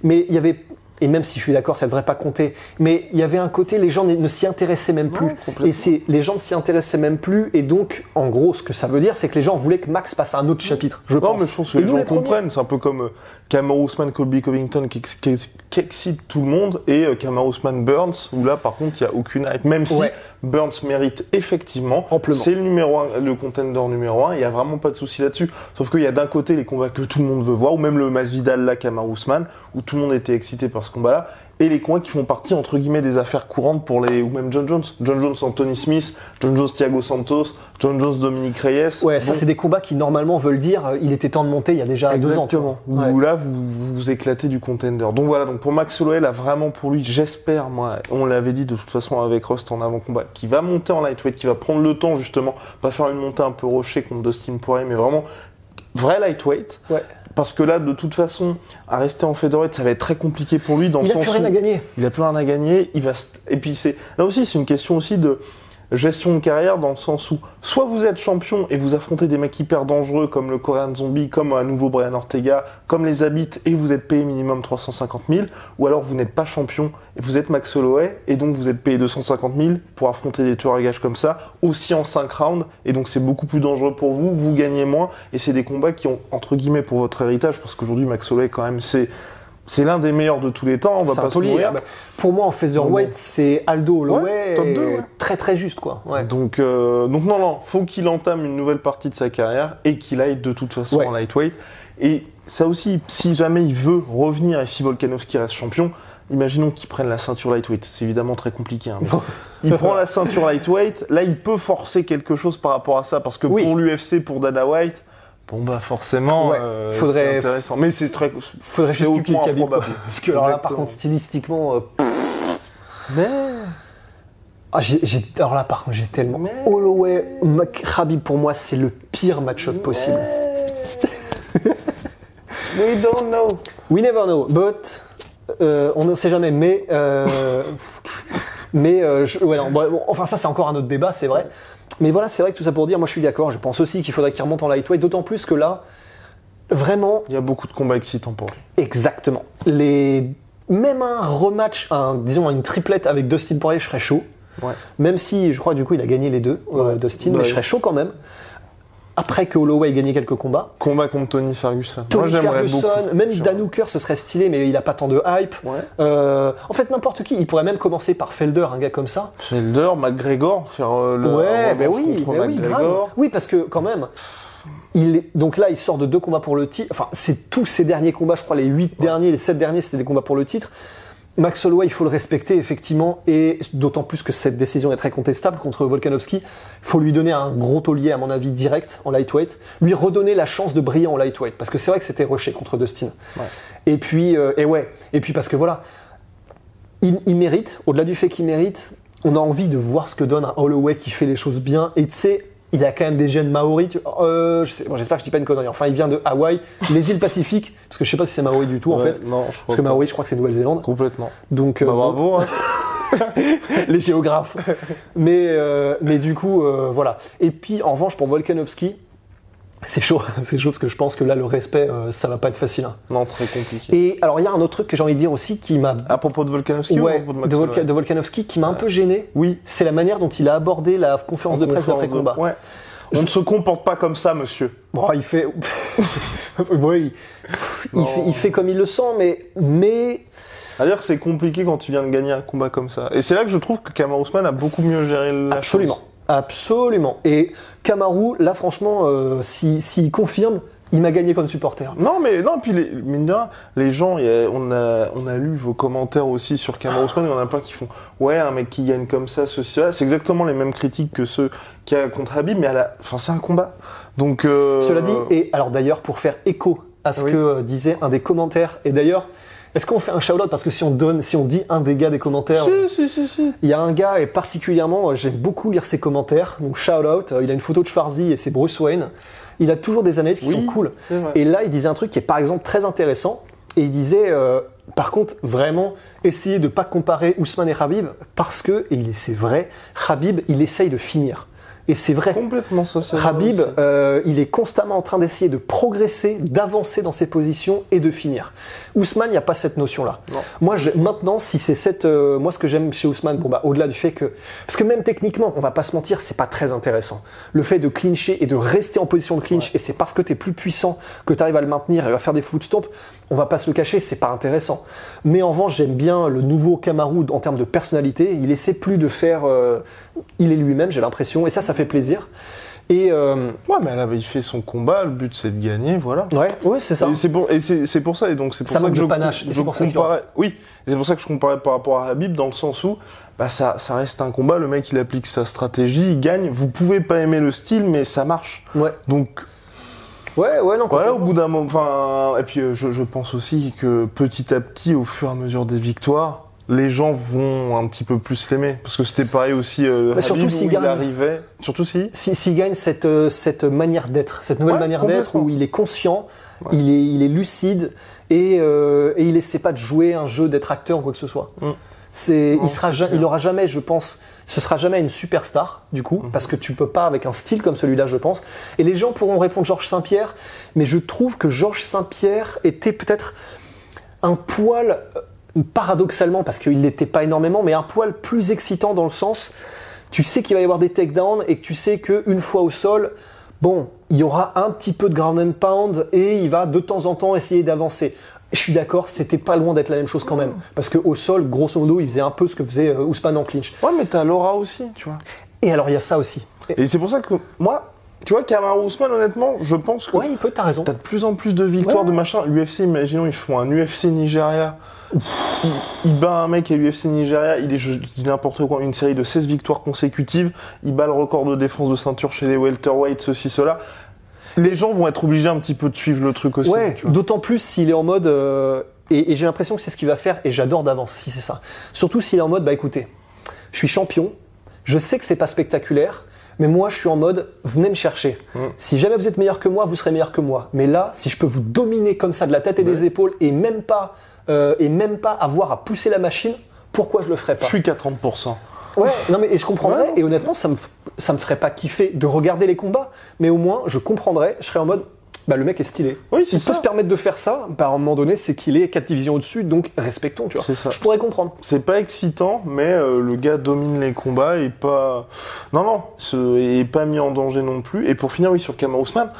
mais il y avait, et même si je suis d'accord, ça ne devrait pas compter, mais il y avait un côté, les gens ne s'y intéressaient même plus. et c'est, les gens ne s'y intéressaient même plus, et donc, en gros, ce que ça veut dire, c'est que les gens voulaient que Max passe à un autre chapitre, je Non, pense. mais je pense que Et les gens comprennent. C'est un peu comme euh, Kamaru Usman, Colby Covington qui, ex- qui ex- qui excite tout le monde et euh, Kamaru Usman Burns où là par contre il n'y a aucune hype. Même si Ouais. Burns mérite effectivement, c'est le numéro un, le contender numéro un. Il n'y a vraiment pas de souci là-dessus. Sauf qu'il y a d'un côté les combats que tout le monde veut voir ou même le Masvidal là Kamaru Usman où tout le monde était excité par ce combat-là. Et les combats qui font partie entre guillemets des affaires courantes pour les ou même John Jones, John Jones Anthony Smith, John Jones Thiago Santos, John Jones Dominique Reyes. Ouais, ça Bon, c'est des combats qui normalement veulent dire euh, il était temps de monter il y a déjà deux ans. Exactement. Ouais. Là, vous, vous éclatez du contender. Donc voilà, donc pour Max Holloway, là, vraiment pour lui, j'espère, moi, on l'avait dit de toute façon avec Rust en avant-combat, qui va monter en lightweight, qui va prendre le temps justement, pas faire une montée un peu rocher contre Dustin Poirier, mais vraiment vrai lightweight. Ouais. Parce que là, de toute façon, à rester en featherweight, ça va être très compliqué pour lui dans Il le sens plus rien où à gagner. il a plus rien à gagner. Il va et puis c'est là aussi c'est une question aussi de gestion de carrière dans le sens où soit vous êtes champion et vous affrontez des mecs hyper dangereux comme le Korean Zombie, comme à nouveau Brian Ortega, comme les Habits et vous êtes payé minimum 350 000, ou alors vous n'êtes pas champion et vous êtes Max Holloway et donc vous êtes payé 250 000 pour affronter des tueurs à gages comme ça, aussi en 5 rounds et donc c'est beaucoup plus dangereux pour vous, vous gagnez moins et c'est des combats qui ont entre guillemets pour votre héritage parce qu'aujourd'hui Max Holloway quand même c'est c'est l'un des meilleurs de tous les temps, on va pas se mourir. Ah bah, Pour moi, en featherweight, Bon. c'est Aldo Holloway. Ouais, top deux, et ouais. Très très juste quoi. Ouais. Donc, euh, donc non, non, faut qu'il entame une nouvelle partie de sa carrière et qu'il aille de toute façon en lightweight. Et ça aussi, si jamais il veut revenir et si Volkanovski reste champion, imaginons qu'il prenne la ceinture lightweight. C'est évidemment très compliqué. hein, il prend la ceinture lightweight, là il peut forcer quelque chose par rapport à ça parce que Oui. pour l'UFC, pour Dana White, bon bah forcément, Ouais, euh, faudrait- c'est intéressant. Mais c'est très. Faudrait c'est juste qu'il y. Parce que alors là, par contre, stylistiquement. euh, Mais ah, j'ai, j'ai- alors là, par contre, j'ai tellement. Mais- Holloway, Mac- Khabib, pour moi, c'est le pire match-up possible. we don't know. We never know, but euh, on ne sait jamais. Mais, euh, mais euh, je- ouais, non, bon, enfin ça c'est encore un autre débat, c'est vrai. Mais voilà, c'est vrai que tout ça pour dire, moi je suis d'accord. Je pense aussi qu'il faudrait qu'il remonte en lightweight, d'autant plus que là, Vraiment, Il y a beaucoup de combats excitants pour lui. exactement. Les... Même un rematch, un, disons une triplette avec Dustin Poirier, je serais chaud. Ouais. Même si je crois du coup il a gagné les deux, euh. Dustin, Ouais. mais je serais chaud quand même. Après que Holloway ait gagné quelques combats. Combat contre Tony Ferguson. Moi, Tony j'aimerais Ferguson, beaucoup. même J'aimerais. Dan Hooker, ce serait stylé, mais il a pas tant de hype. Ouais. Euh, en fait, n'importe qui. Il pourrait même commencer par Felder, un gars comme ça. Felder, McGregor, faire euh, le ouais, revanche oui, ben oui, grave. Oui, parce que quand même, il est, donc là, il sort de deux combats pour le titre. Enfin, c'est tous ses derniers combats, je crois, les huit derniers, les sept derniers, c'était des combats pour le titre. Max Holloway, il faut le respecter, effectivement, et d'autant plus que cette décision est très contestable contre Volkanovski. Il faut lui donner un gros taulier, à mon avis, direct, en lightweight. Lui redonner la chance de briller en lightweight. Parce que c'est vrai que c'était rushé contre Dustin. Ouais. Et puis, euh, et ouais. Et puis, parce que voilà, il, il mérite, au-delà du fait qu'il mérite, on a envie de voir ce que donne un Holloway qui fait les choses bien. Et tu sais, il a quand même des gènes maoris. tu- euh, je sais- bon, J'espère que je dis pas une connerie. Enfin, il vient de Hawaï, les îles Pacifiques, parce que je sais pas si c'est maori du tout en Ouais, fait. Non, je Parce crois que pas. maori, je crois que c'est Nouvelle-Zélande. Complètement. Donc, euh, Bah, bon, bravo. hein. les géographes. mais, euh, mais du coup, euh, voilà. Et puis, en revanche, pour Volkanovski, c'est chaud. c'est chaud parce que je pense que là, le respect, euh, ça va pas être facile. hein. Non, très compliqué. Et alors, il y a un autre truc que j'ai envie de dire aussi qui m'a. À propos de Volkanovski ou à propos de de, Volka- Volkanovski qui m'a un peu gêné. Oui. C'est la manière dont il a abordé la conférence de presse d'après combat. Ouais. On ne se comporte pas comme ça, monsieur. Bon, il fait. oui, il, Non. fait, il fait comme il le sent, mais. mais C'est-à-dire que c'est compliqué quand tu viens de gagner un combat comme ça. Et c'est là que je trouve que Kamar Ousmane a beaucoup mieux géré la absolument. chose. Absolument. Et Kamaru, là, franchement, euh, si- s'il confirme, il m'a gagné comme supporter. Non, mais non, puis les, mine de rien, les gens, y a- on, a, on a lu vos commentaires aussi sur Kamar Ousmane, il y en a plein qui font Ouais, un mec qui gagne comme ça, ceci, cela. C'est exactement les mêmes critiques que ceux qu'il y a contre Habib, mais à la, enfin, c'est un combat. Donc. euh, Cela dit, et alors d'ailleurs, pour faire écho à ce Oui. que euh, disait un des commentaires, et d'ailleurs, est-ce qu'on fait un shout-out Parce que si on donne, si on dit un des gars des commentaires. Si, si, si, si. Il y a un gars, et particulièrement, euh, j'aime beaucoup lire ses commentaires, donc shout out, euh, il a une photo de Schwarzy et c'est Bruce Wayne. Il a toujours des analyses qui Oui, sont cool. Et là, il disait un truc qui est par exemple très intéressant, et il disait, euh, par contre, vraiment, essayer de pas comparer Ousmane et Habib, parce que, et c'est vrai, Habib, il essaye de finir. Et c'est vrai. Complètement, ça, c'est vrai Habib, euh, il est constamment en train d'essayer de progresser, d'avancer dans ses positions et de finir. Ousmane, il n'y a pas cette notion-là. Moi, je- maintenant, si c'est cette, euh, moi, ce que j'aime chez Ousmane, bon bah, au-delà du fait que, parce que même techniquement, on va pas se mentir, c'est pas très intéressant. Le fait de clincher et de rester en position de clinch, et c'est parce que tu es plus puissant que tu arrives à le maintenir et à faire des footstomps, on va pas se le cacher, c'est pas intéressant. Mais en revanche, j'aime bien le nouveau Kamaru en termes de personnalité. Il essaie plus de faire, euh, il est lui-même, j'ai l'impression, et ça, ça fait plaisir. Et euh, Ouais, mais là, il fait son combat, le but c'est de gagner, voilà. ouais, ouais, c'est ça. Et c'est pour, et c'est, c'est pour ça, et donc c'est pour Ça que je, panache, je pour ça comparais, oui, c'est pour ça que je comparais par rapport à Habib dans le sens où, bah ça, ça reste un combat, le mec il applique sa stratégie, il gagne, vous pouvez pas aimer le style, mais ça marche. Ouais, Donc, ouais, ouais, non. voilà, au bout d'un moment, enfin, et puis euh, je, je pense aussi que petit à petit, au fur et à mesure des victoires, les gens vont un petit peu plus l'aimer. Parce que c'était pareil aussi, euh, Bah, surtout s'il gagne. arrivait, surtout si? Si- S'il gagne cette, euh, cette manière d'être, cette nouvelle Ouais, manière d'être où il est conscient, Ouais. il, est, il est lucide et, euh, et il essaie pas de jouer un jeu d'être acteur ou quoi que ce soit. Mm. C'est, il sera, il aura jamais, je pense, ce sera jamais une superstar du coup, parce que tu peux pas avec un style comme celui-là, je pense. Et les gens pourront répondre Georges Saint-Pierre, mais je trouve que Georges Saint-Pierre était peut-être un poil, euh, paradoxalement, parce qu'il n'était pas énormément, mais un poil plus excitant dans le sens, tu sais qu'il va y avoir des takedowns et que tu sais qu'une fois au sol, bon, il y aura un petit peu de ground and pound et il va de temps en temps essayer d'avancer. Je suis d'accord, c'était pas loin d'être la même chose quand même. Parce qu'au sol, grosso modo, il faisait un peu ce que faisait euh, Ousmane en clinch. Ouais, mais t'as Laura aussi, tu vois. Et alors, il y a ça aussi. Et- Et c'est pour ça que moi, tu vois, Kamaru Ousmane, honnêtement, je pense que ouais, il peut, t'as raison. t'as de plus en plus de victoires Ouais. de machin. UFC, imaginons, ils font un UFC Nigeria. Il, il bat un mec à l'UFC Nigeria, il est, je dis n'importe quoi, une série de 16 victoires consécutives. Il bat le record de défense de ceinture chez les welterweights, ceci, cela. Les gens vont être obligés un petit peu de suivre le truc aussi. Ouais, d'autant plus s'il est en mode. euh, et et j'ai l'impression que c'est ce qu'il va faire, et j'adore d'avance si c'est ça. Surtout s'il est en mode, bah écoutez, je suis champion, je sais que c'est pas spectaculaire, mais moi je suis en mode, venez me chercher. Mm. Si jamais vous êtes meilleur que moi, vous serez meilleur que moi. Mais là, si je peux vous dominer comme ça de la tête et des épaules, et même pas, euh, et même pas avoir à pousser la machine, pourquoi je le ferais pas? Je suis qu'à 30%. Ouais, non mais et je comprendrais, Ouais, et honnêtement, ça me, ça me ferait pas kiffer de regarder les combats, mais au moins, je comprendrais, je serais en mode, bah, le mec est stylé. Oui, c'est Il peut se permettre de faire ça, bah, à un moment donné, c'est qu'il est 4 divisions au-dessus, donc respectons, tu vois. C'est ça. Je pourrais comprendre. C'est pas excitant, mais euh, le gars domine les combats et pas. Non, non, ce- et pas mis en danger non plus. Et pour finir, oui, sur Kamar Ousmane,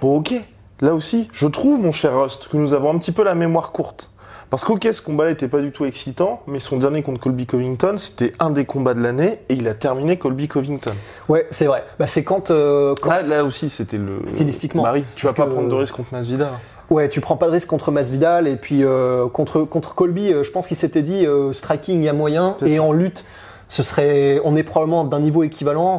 bon, ok, là aussi, je trouve, mon cher Rust, que nous avons un petit peu la mémoire courte. Parce qu'ok, ce combat-là était pas du tout excitant, mais son dernier contre Colby Covington, c'était un des combats de l'année et il a terminé Colby Covington. Ouais, c'est vrai. Bah, c'est quand. euh, quand- Là, là aussi, c'était le. Stylistiquement. Marie, tu vas pas que- prendre de risque contre Masvidal. Ouais, tu prends pas de risque contre Masvidal et puis euh, contre contre Colby, euh, je pense qu'il s'était dit euh, striking il y a moyen et ça. en lutte, ce serait on est probablement d'un niveau équivalent,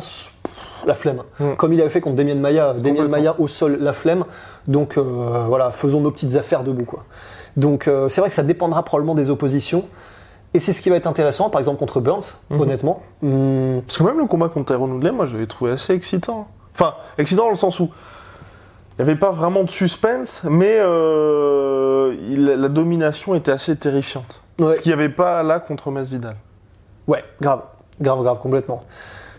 la flemme. Mm. Comme il avait fait contre Damien Maya, Damien. Maya au sol, la flemme. Donc euh, voilà, faisons nos petites affaires debout quoi. Donc euh, c'est vrai que ça dépendra probablement des oppositions. Et c'est ce qui va être intéressant, par exemple contre Burns, Mhm. honnêtement. Hum, Parce que même le combat contre Tyrone Woodley, moi, je l'avais trouvé assez excitant. Enfin, excitant dans le sens où il n'y avait pas vraiment de suspense, mais euh, il- la domination était assez terrifiante. ouais. Ce qu'il n'y avait pas là contre Masvidal. Ouais, grave, grave, grave, complètement.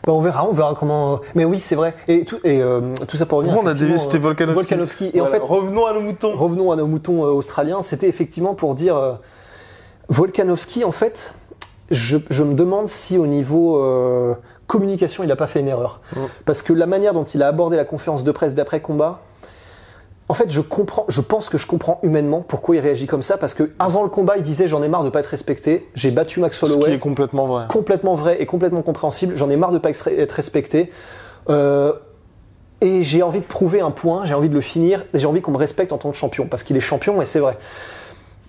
Bah, on verra, on verra comment. Mais oui, c'est vrai. Et tout, et euh, tout ça pour revenir. On a dévié, c'était euh, Volkanovski. Volkanovski. Et en fait, revenons à nos moutons. revenons à nos moutons euh, australiens. C'était effectivement pour dire euh, Volkanovski. En fait, je, je me demande si au niveau euh, communication, il n'a pas fait une erreur. Mm. Parce que la manière dont il a abordé la conférence de presse d'après combat. En fait, je comprends, je pense que je comprends humainement pourquoi il réagit comme ça, parce que avant le combat, il disait j'en ai marre de pas être respecté, j'ai battu Max Ce qui Holloway, est complètement vrai. complètement vrai et complètement compréhensible. J'en ai marre de pas être respecté. Euh, et j'ai envie de prouver un point, j'ai envie de le finir, et j'ai envie qu'on me respecte en tant que champion, parce qu'il est champion et c'est vrai.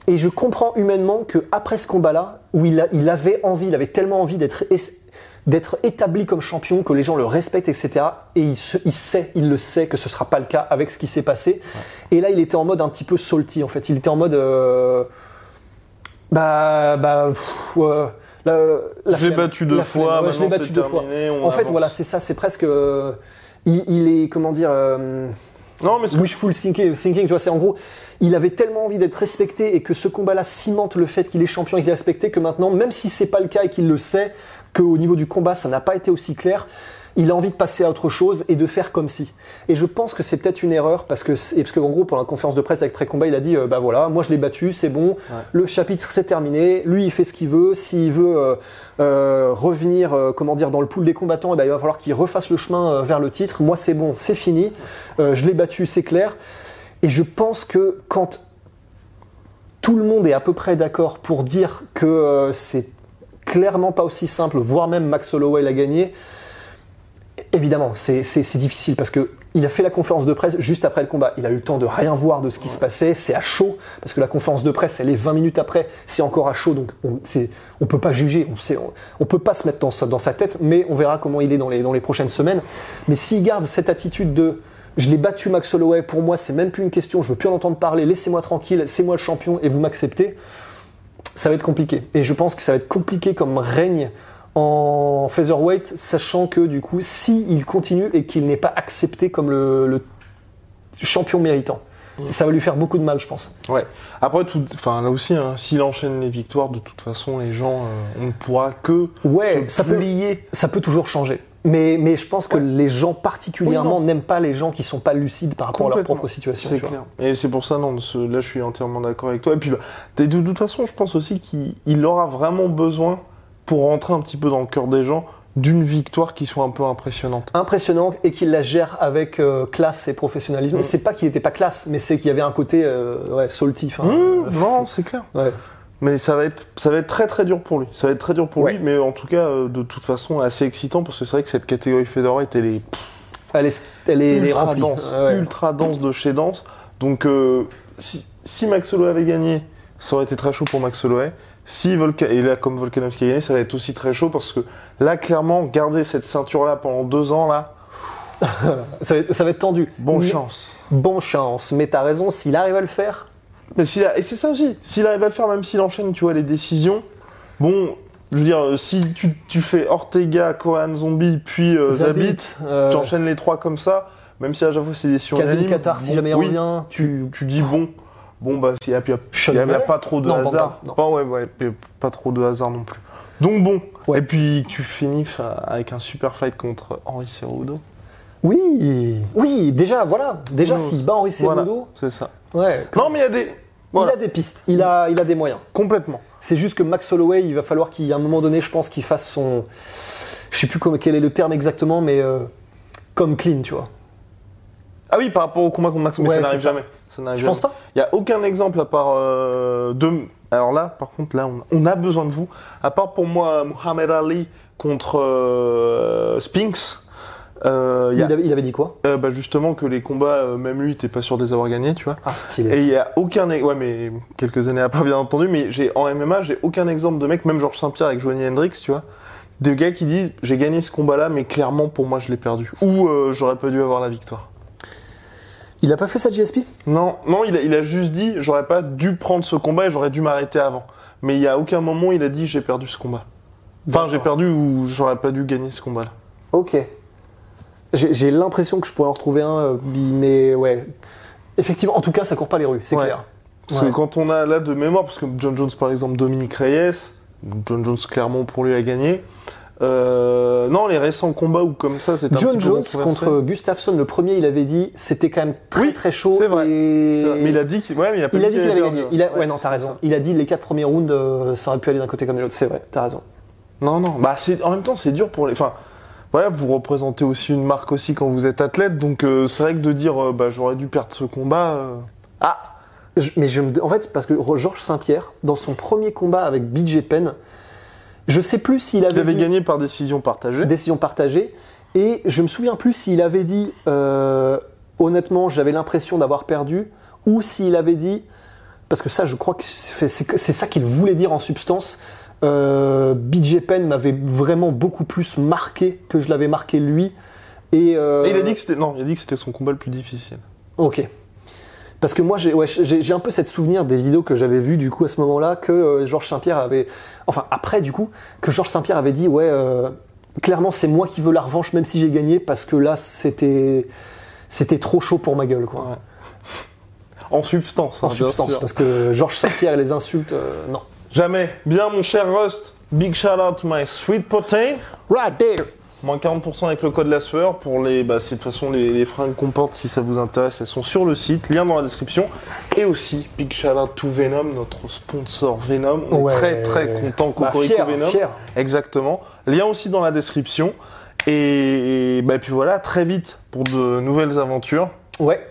Et je comprends humainement que après ce combat-là, où il, a- il avait envie, il avait tellement envie d'être d'être établi comme champion, que les gens le respectent, etc. Et il, se- il sait, il le sait que ce sera pas le cas avec ce qui s'est passé. Et là, il était en mode un petit peu salty, en fait. Il était en mode, euh, bah, bah, pff, ouais, la, la Je l'ai battu deux la fois, Ouais, je l'ai battu deux fois. terminé, En fait, voilà, c'est ça, c'est presque. euh, il, il est, comment dire, euh, Non, mais wishful thinking, thinking, tu vois, c'est en gros, il avait tellement envie d'être respecté et que ce combat-là cimente le fait qu'il est champion et qu'il est respecté que maintenant, même si c'est pas le cas et qu'il le sait, qu'au niveau du combat, ça n'a pas été aussi clair, il a envie de passer à autre chose et de faire comme si. Et je pense que c'est peut-être une erreur parce que, c'est- parce qu'en gros, pendant la conférence de presse avec pré-combat, il a dit, euh, bah voilà, moi je l'ai battu, c'est bon, le chapitre c'est terminé, lui il fait ce qu'il veut, s'il veut euh, euh, revenir, comment dire, dans le pool des combattants, eh ben, il va falloir qu'il refasse le chemin vers le titre. Moi c'est bon, c'est fini, je l'ai battu, c'est clair. Et je pense que quand tout le monde est à peu près d'accord pour dire que c'est clairement pas aussi simple, voire même Max Holloway l'a gagné, évidemment, c'est difficile parce que il a fait la conférence de presse juste après le combat. Il a eu le temps de rien voir de ce qui se passait. C'est à chaud parce que la conférence de presse, elle est 20 minutes après. C'est encore à chaud, donc on, on peut pas juger. On, on peut pas se mettre dans sa, dans sa tête, mais on verra comment il est dans les, dans les prochaines semaines. Mais s'il garde cette attitude de je l'ai battu Max Holloway, pour moi c'est même plus une question, je veux plus en entendre parler, laissez-moi tranquille, c'est moi le champion et vous m'acceptez, ça va être compliqué. Et je pense que ça va être compliqué comme règne en featherweight, sachant que du coup, si il continue et qu'il n'est pas accepté comme le, le champion méritant, ça va lui faire beaucoup de mal, je pense. Ouais. Après, tout, enfin là aussi, hein, s'il enchaîne les victoires, de toute façon, les gens, euh, on ne pourra que Ouais, se ça peut, ça peut toujours changer. Mais, mais je pense que les gens particulièrement Oui, n'aiment pas les gens qui sont pas lucides par rapport à leur propre situation. C'est vois. clair. Et c'est pour ça, non, ce- là, je suis entièrement d'accord avec toi. Et puis, bah, de, de toute façon, je pense aussi qu'il il aura vraiment besoin, pour rentrer un petit peu dans le cœur des gens, d'une victoire qui soit un peu impressionnante. Impressionnant et qu'il la gère avec euh, classe et professionnalisme. Mm. C'est pas qu'il était pas classe, mais c'est qu'il y avait un côté euh, ouais, salty. enfin, Mmh, euh, non, c'est clair. ouais. Mais ça va être, ça va être très très dur pour lui. Ça va être très dur pour Ouais. lui, mais en tout cas, euh, de toute façon, assez excitant parce que c'est vrai que cette catégorie featherweight, elle est Elle est, elle est, elle est ultra remplie. dense, Ouais. ultra dense de chez dense. Donc, euh, si, si Max Holloway avait gagné, ça aurait été très chaud pour Max Holloway. Si Volka et là, comme Volkanovski a gagné, ça va être aussi très chaud parce que là, clairement, garder cette ceinture-là pendant deux ans, là, Ça, va être, ça va être tendu. bonne chance. Bon chance. Mais t'as raison, s'il arrive à le faire, Mais a- et c'est ça aussi, s'il arrive à le faire, même s'il enchaîne, tu vois, les décisions, bon, je veux dire, euh, si tu, tu fais Ortega, Kohan, Zombie, puis euh, Zabit, euh, tu enchaînes les trois comme ça, même si à chaque fois c'est des Calvin Qatar, si jamais il oui, revient, tu. tu dis bon, bon bah il n'y a, a- pas trop de Non, pas hasard. non. Pas, ouais, ouais, pas trop de hasard non plus. Donc bon, Ouais. et puis tu finis avec un super fight contre Henri Cerudo. Oui, oui, déjà, voilà. Déjà, s'il bat Henri Voilà, Cejudo, c'est ça. ouais, Non, mais il y a des. Voilà, il a des pistes, il a, il a des moyens. complètement. C'est juste que Max Holloway, il va falloir qu'à un moment donné, je pense qu'il fasse son. Je sais plus comment, quel est le terme exactement, mais euh, comme clean, tu vois. Ah oui, par rapport au combat contre Max, mais Ouais, ça n'arrive jamais. Ça n'arrive Tu penses jamais. pas? Il n'y a aucun exemple à part euh, deux. Alors là, par contre, là, on, on a besoin de vous. À part pour moi, Muhammad Ali contre euh, Spinks. Euh, il il, a, avait, il avait dit quoi? Euh, bah, justement que les combats, euh, même lui, t'es pas sûr de les avoir gagnés, tu vois. Ah, stylé. Et il y a aucun, ouais, mais quelques années après, bien entendu, mais j'ai en MMA, j'ai aucun exemple de mec, même Georges Saint-Pierre avec Johnny Hendricks, tu vois, de gars qui disent j'ai gagné ce combat-là, mais clairement pour moi je l'ai perdu, ou j'aurais pas dû avoir la victoire. Il a pas fait ça, GSP Non, non, il a, il a juste dit j'aurais pas dû prendre ce combat et j'aurais dû m'arrêter avant. Mais il y a aucun moment il a dit j'ai perdu ce combat. Enfin, j'ai perdu ou j'aurais pas dû gagner ce combat-là. Ok. J'ai l'impression que je pourrais en retrouver un, euh, mais ouais. Effectivement, en tout cas, ça court pas les rues, c'est Ouais. clair. Parce Ouais. que quand on a là de mémoire, parce que John Jones par exemple, Dominique Reyes, John Jones clairement pour lui a gagné. Euh, non, les récents combats ou comme ça, c'est un John petit Jones contre Gustafsson, le premier, il avait dit c'était quand même très Oui, très chaud. c'est vrai. et- vrai. Mais il a dit qu'il ouais, qu'il avait gagné. Il a... Ouais, non, c'est t'as raison. ça. Il a dit les quatre premiers rounds, euh, ça aurait pu aller d'un côté comme de l'autre. C'est vrai, t'as raison. Non, non. Bah, en même temps, c'est dur pour les. Enfin, voilà, vous représentez aussi une marque aussi quand vous êtes athlète, donc euh, c'est vrai que de dire euh, bah j'aurais dû perdre ce combat. euh, Ah Je- Mais je me... en fait, parce que Georges Saint-Pierre, dans son premier combat avec BJ Penn, je sais plus s'il avait, Il avait dit gagné par décision partagée. décision partagée, et je me souviens plus s'il avait dit euh, honnêtement, j'avais l'impression d'avoir perdu, ou s'il avait dit, parce que ça, je crois que c'est c'est- c'est ça qu'il voulait dire en substance. Euh, BJ Penn m'avait vraiment beaucoup plus marqué que je l'avais marqué lui. Et, euh, Et il a dit que c'était non, il a dit que c'était son combat le plus difficile. Ok. Parce que moi, j'ai ouais, un peu cette souvenir des vidéos que j'avais vues du coup à ce moment-là que euh, Georges Saint-Pierre avait, enfin après du coup, que Georges Saint-Pierre avait dit ouais, clairement c'est moi qui veux la revanche même si j'ai gagné parce que là c'était c'était trop chaud pour ma gueule quoi. Ouais. En substance. En hein, bien substance sûr. parce que Georges Saint-Pierre et les insultes, non. Jamais. Bien, mon cher Rust. Big shout out to my sweet protein. Right there. Moins 40% avec le code la sueur pour les. Bah, c'est de toute façon les, les fringues qu'on porte si ça vous intéresse, elles sont sur le site, lien dans la description. Et aussi, big shout out to Venom, notre sponsor Venom. On Ouais. est très très content Bah, Cocorico fier, Venom. fier. Exactement. Lien aussi dans la description. Et, et bah, puis voilà, très vite pour de nouvelles aventures. Ouais.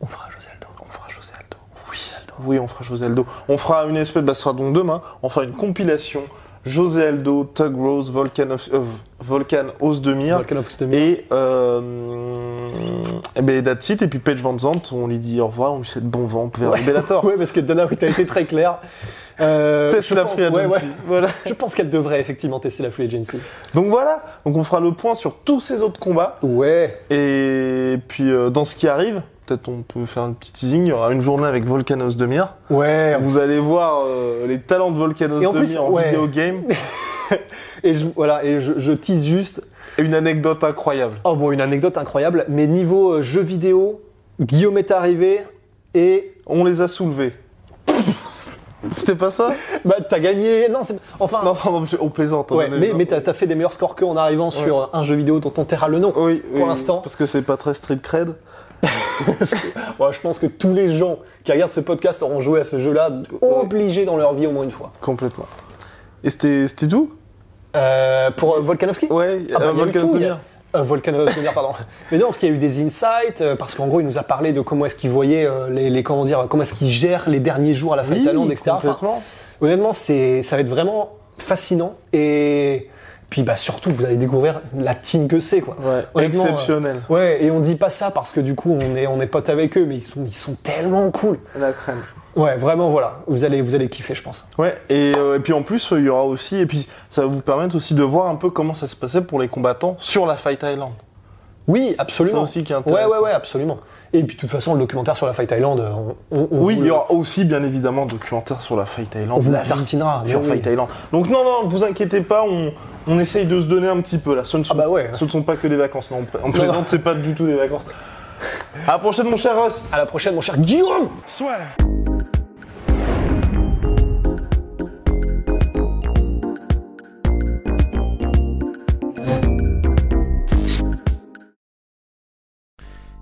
On fera José Aldo. On fera José Aldo. Oui, on fera José Aldo. On fera une espèce, bah, ce sera donc demain, on fera une compilation José Aldo, Tug Rose, Volcan, of, euh, Volcan Osdemir. Volcan of. Et, euh, et ben, that's it. Et puis Page Van Zandt, on lui dit au revoir, on lui souhaite bon vent vers le Bellator. Ouais, parce que Dana, oui, t'as été très clair. Euh, Teste je la pense- free ouais, agency. ouais. Voilà. Je pense qu'elle devrait effectivement tester la free agency. Donc voilà. Donc on fera le point sur tous ces autres combats. Ouais. Et puis euh, dans ce qui arrive, peut-être on peut faire un petit teasing. Il y aura une journée avec Volcanos Demir. Ouais. Vous allez voir euh, les talents de Volcanos Et en plus, en ouais. vidéo game. Et je, voilà, et je, je tease juste. Et une anecdote incroyable. Oh bon, une anecdote incroyable. Mais niveau euh, jeu vidéo, Guillaume est arrivé et On les a soulevés. C'était pas ça? Bah t'as gagné. Non, c'est enfin. Non, non, non, on plaisante. Ouais, mais, déjà- mais t'as as fait des meilleurs scores qu'eux en arrivant sur un jeu vidéo dont on taira le nom. Oui, pour oui, l'instant. Parce que c'est pas très street cred. Ouais, je pense que tous les gens qui regardent ce podcast auront joué à ce jeu-là, obligés dans leur vie au moins une fois. Complètement. Et c'était c'était tout? Euh, pour euh, Volkanovski? Ouais, Ah bah, euh, Demir. Euh, pardon. Mais non, parce qu'il y a eu des insights, parce qu'en gros, il nous a parlé de comment est-ce qu'il voyait les, les- comment dire, comment est-ce qu'il gère les derniers jours à la Fight Oui, Island, etc. Enfin, honnêtement, c'est, ça va être vraiment fascinant et puis bah surtout, vous allez découvrir la team que c'est, quoi. Ouais, exceptionnel. euh, ouais, et on dit pas ça parce que du coup, on est, on est potes avec eux, mais ils sont, ils sont tellement cool. La crème. Ouais, vraiment, voilà. Vous allez, vous allez kiffer, je pense. Ouais, et, euh, et puis en plus, il y aura aussi, et puis ça va vous permettre aussi de voir un peu comment ça se passait pour les combattants sur la Fight Island. Oui, absolument. Ça aussi qui est Ouais, intéressant. ouais, ouais, absolument. Et puis, de toute façon, le documentaire sur la Fight Island, on, on, on Oui, vous il y aura aussi bien évidemment documentaire sur la Fight Island. On vous la tartinera, sur mais Fight oui. Island. Donc non, non, vous inquiétez pas, on, on essaye de se donner un petit peu là. Ce ne sont, Ah bah ouais. ce ne sont pas que des vacances, non. On plaisante, c'est pas du tout des vacances. À la prochaine, mon cher Ross. À la prochaine, mon cher Guillaume Swear.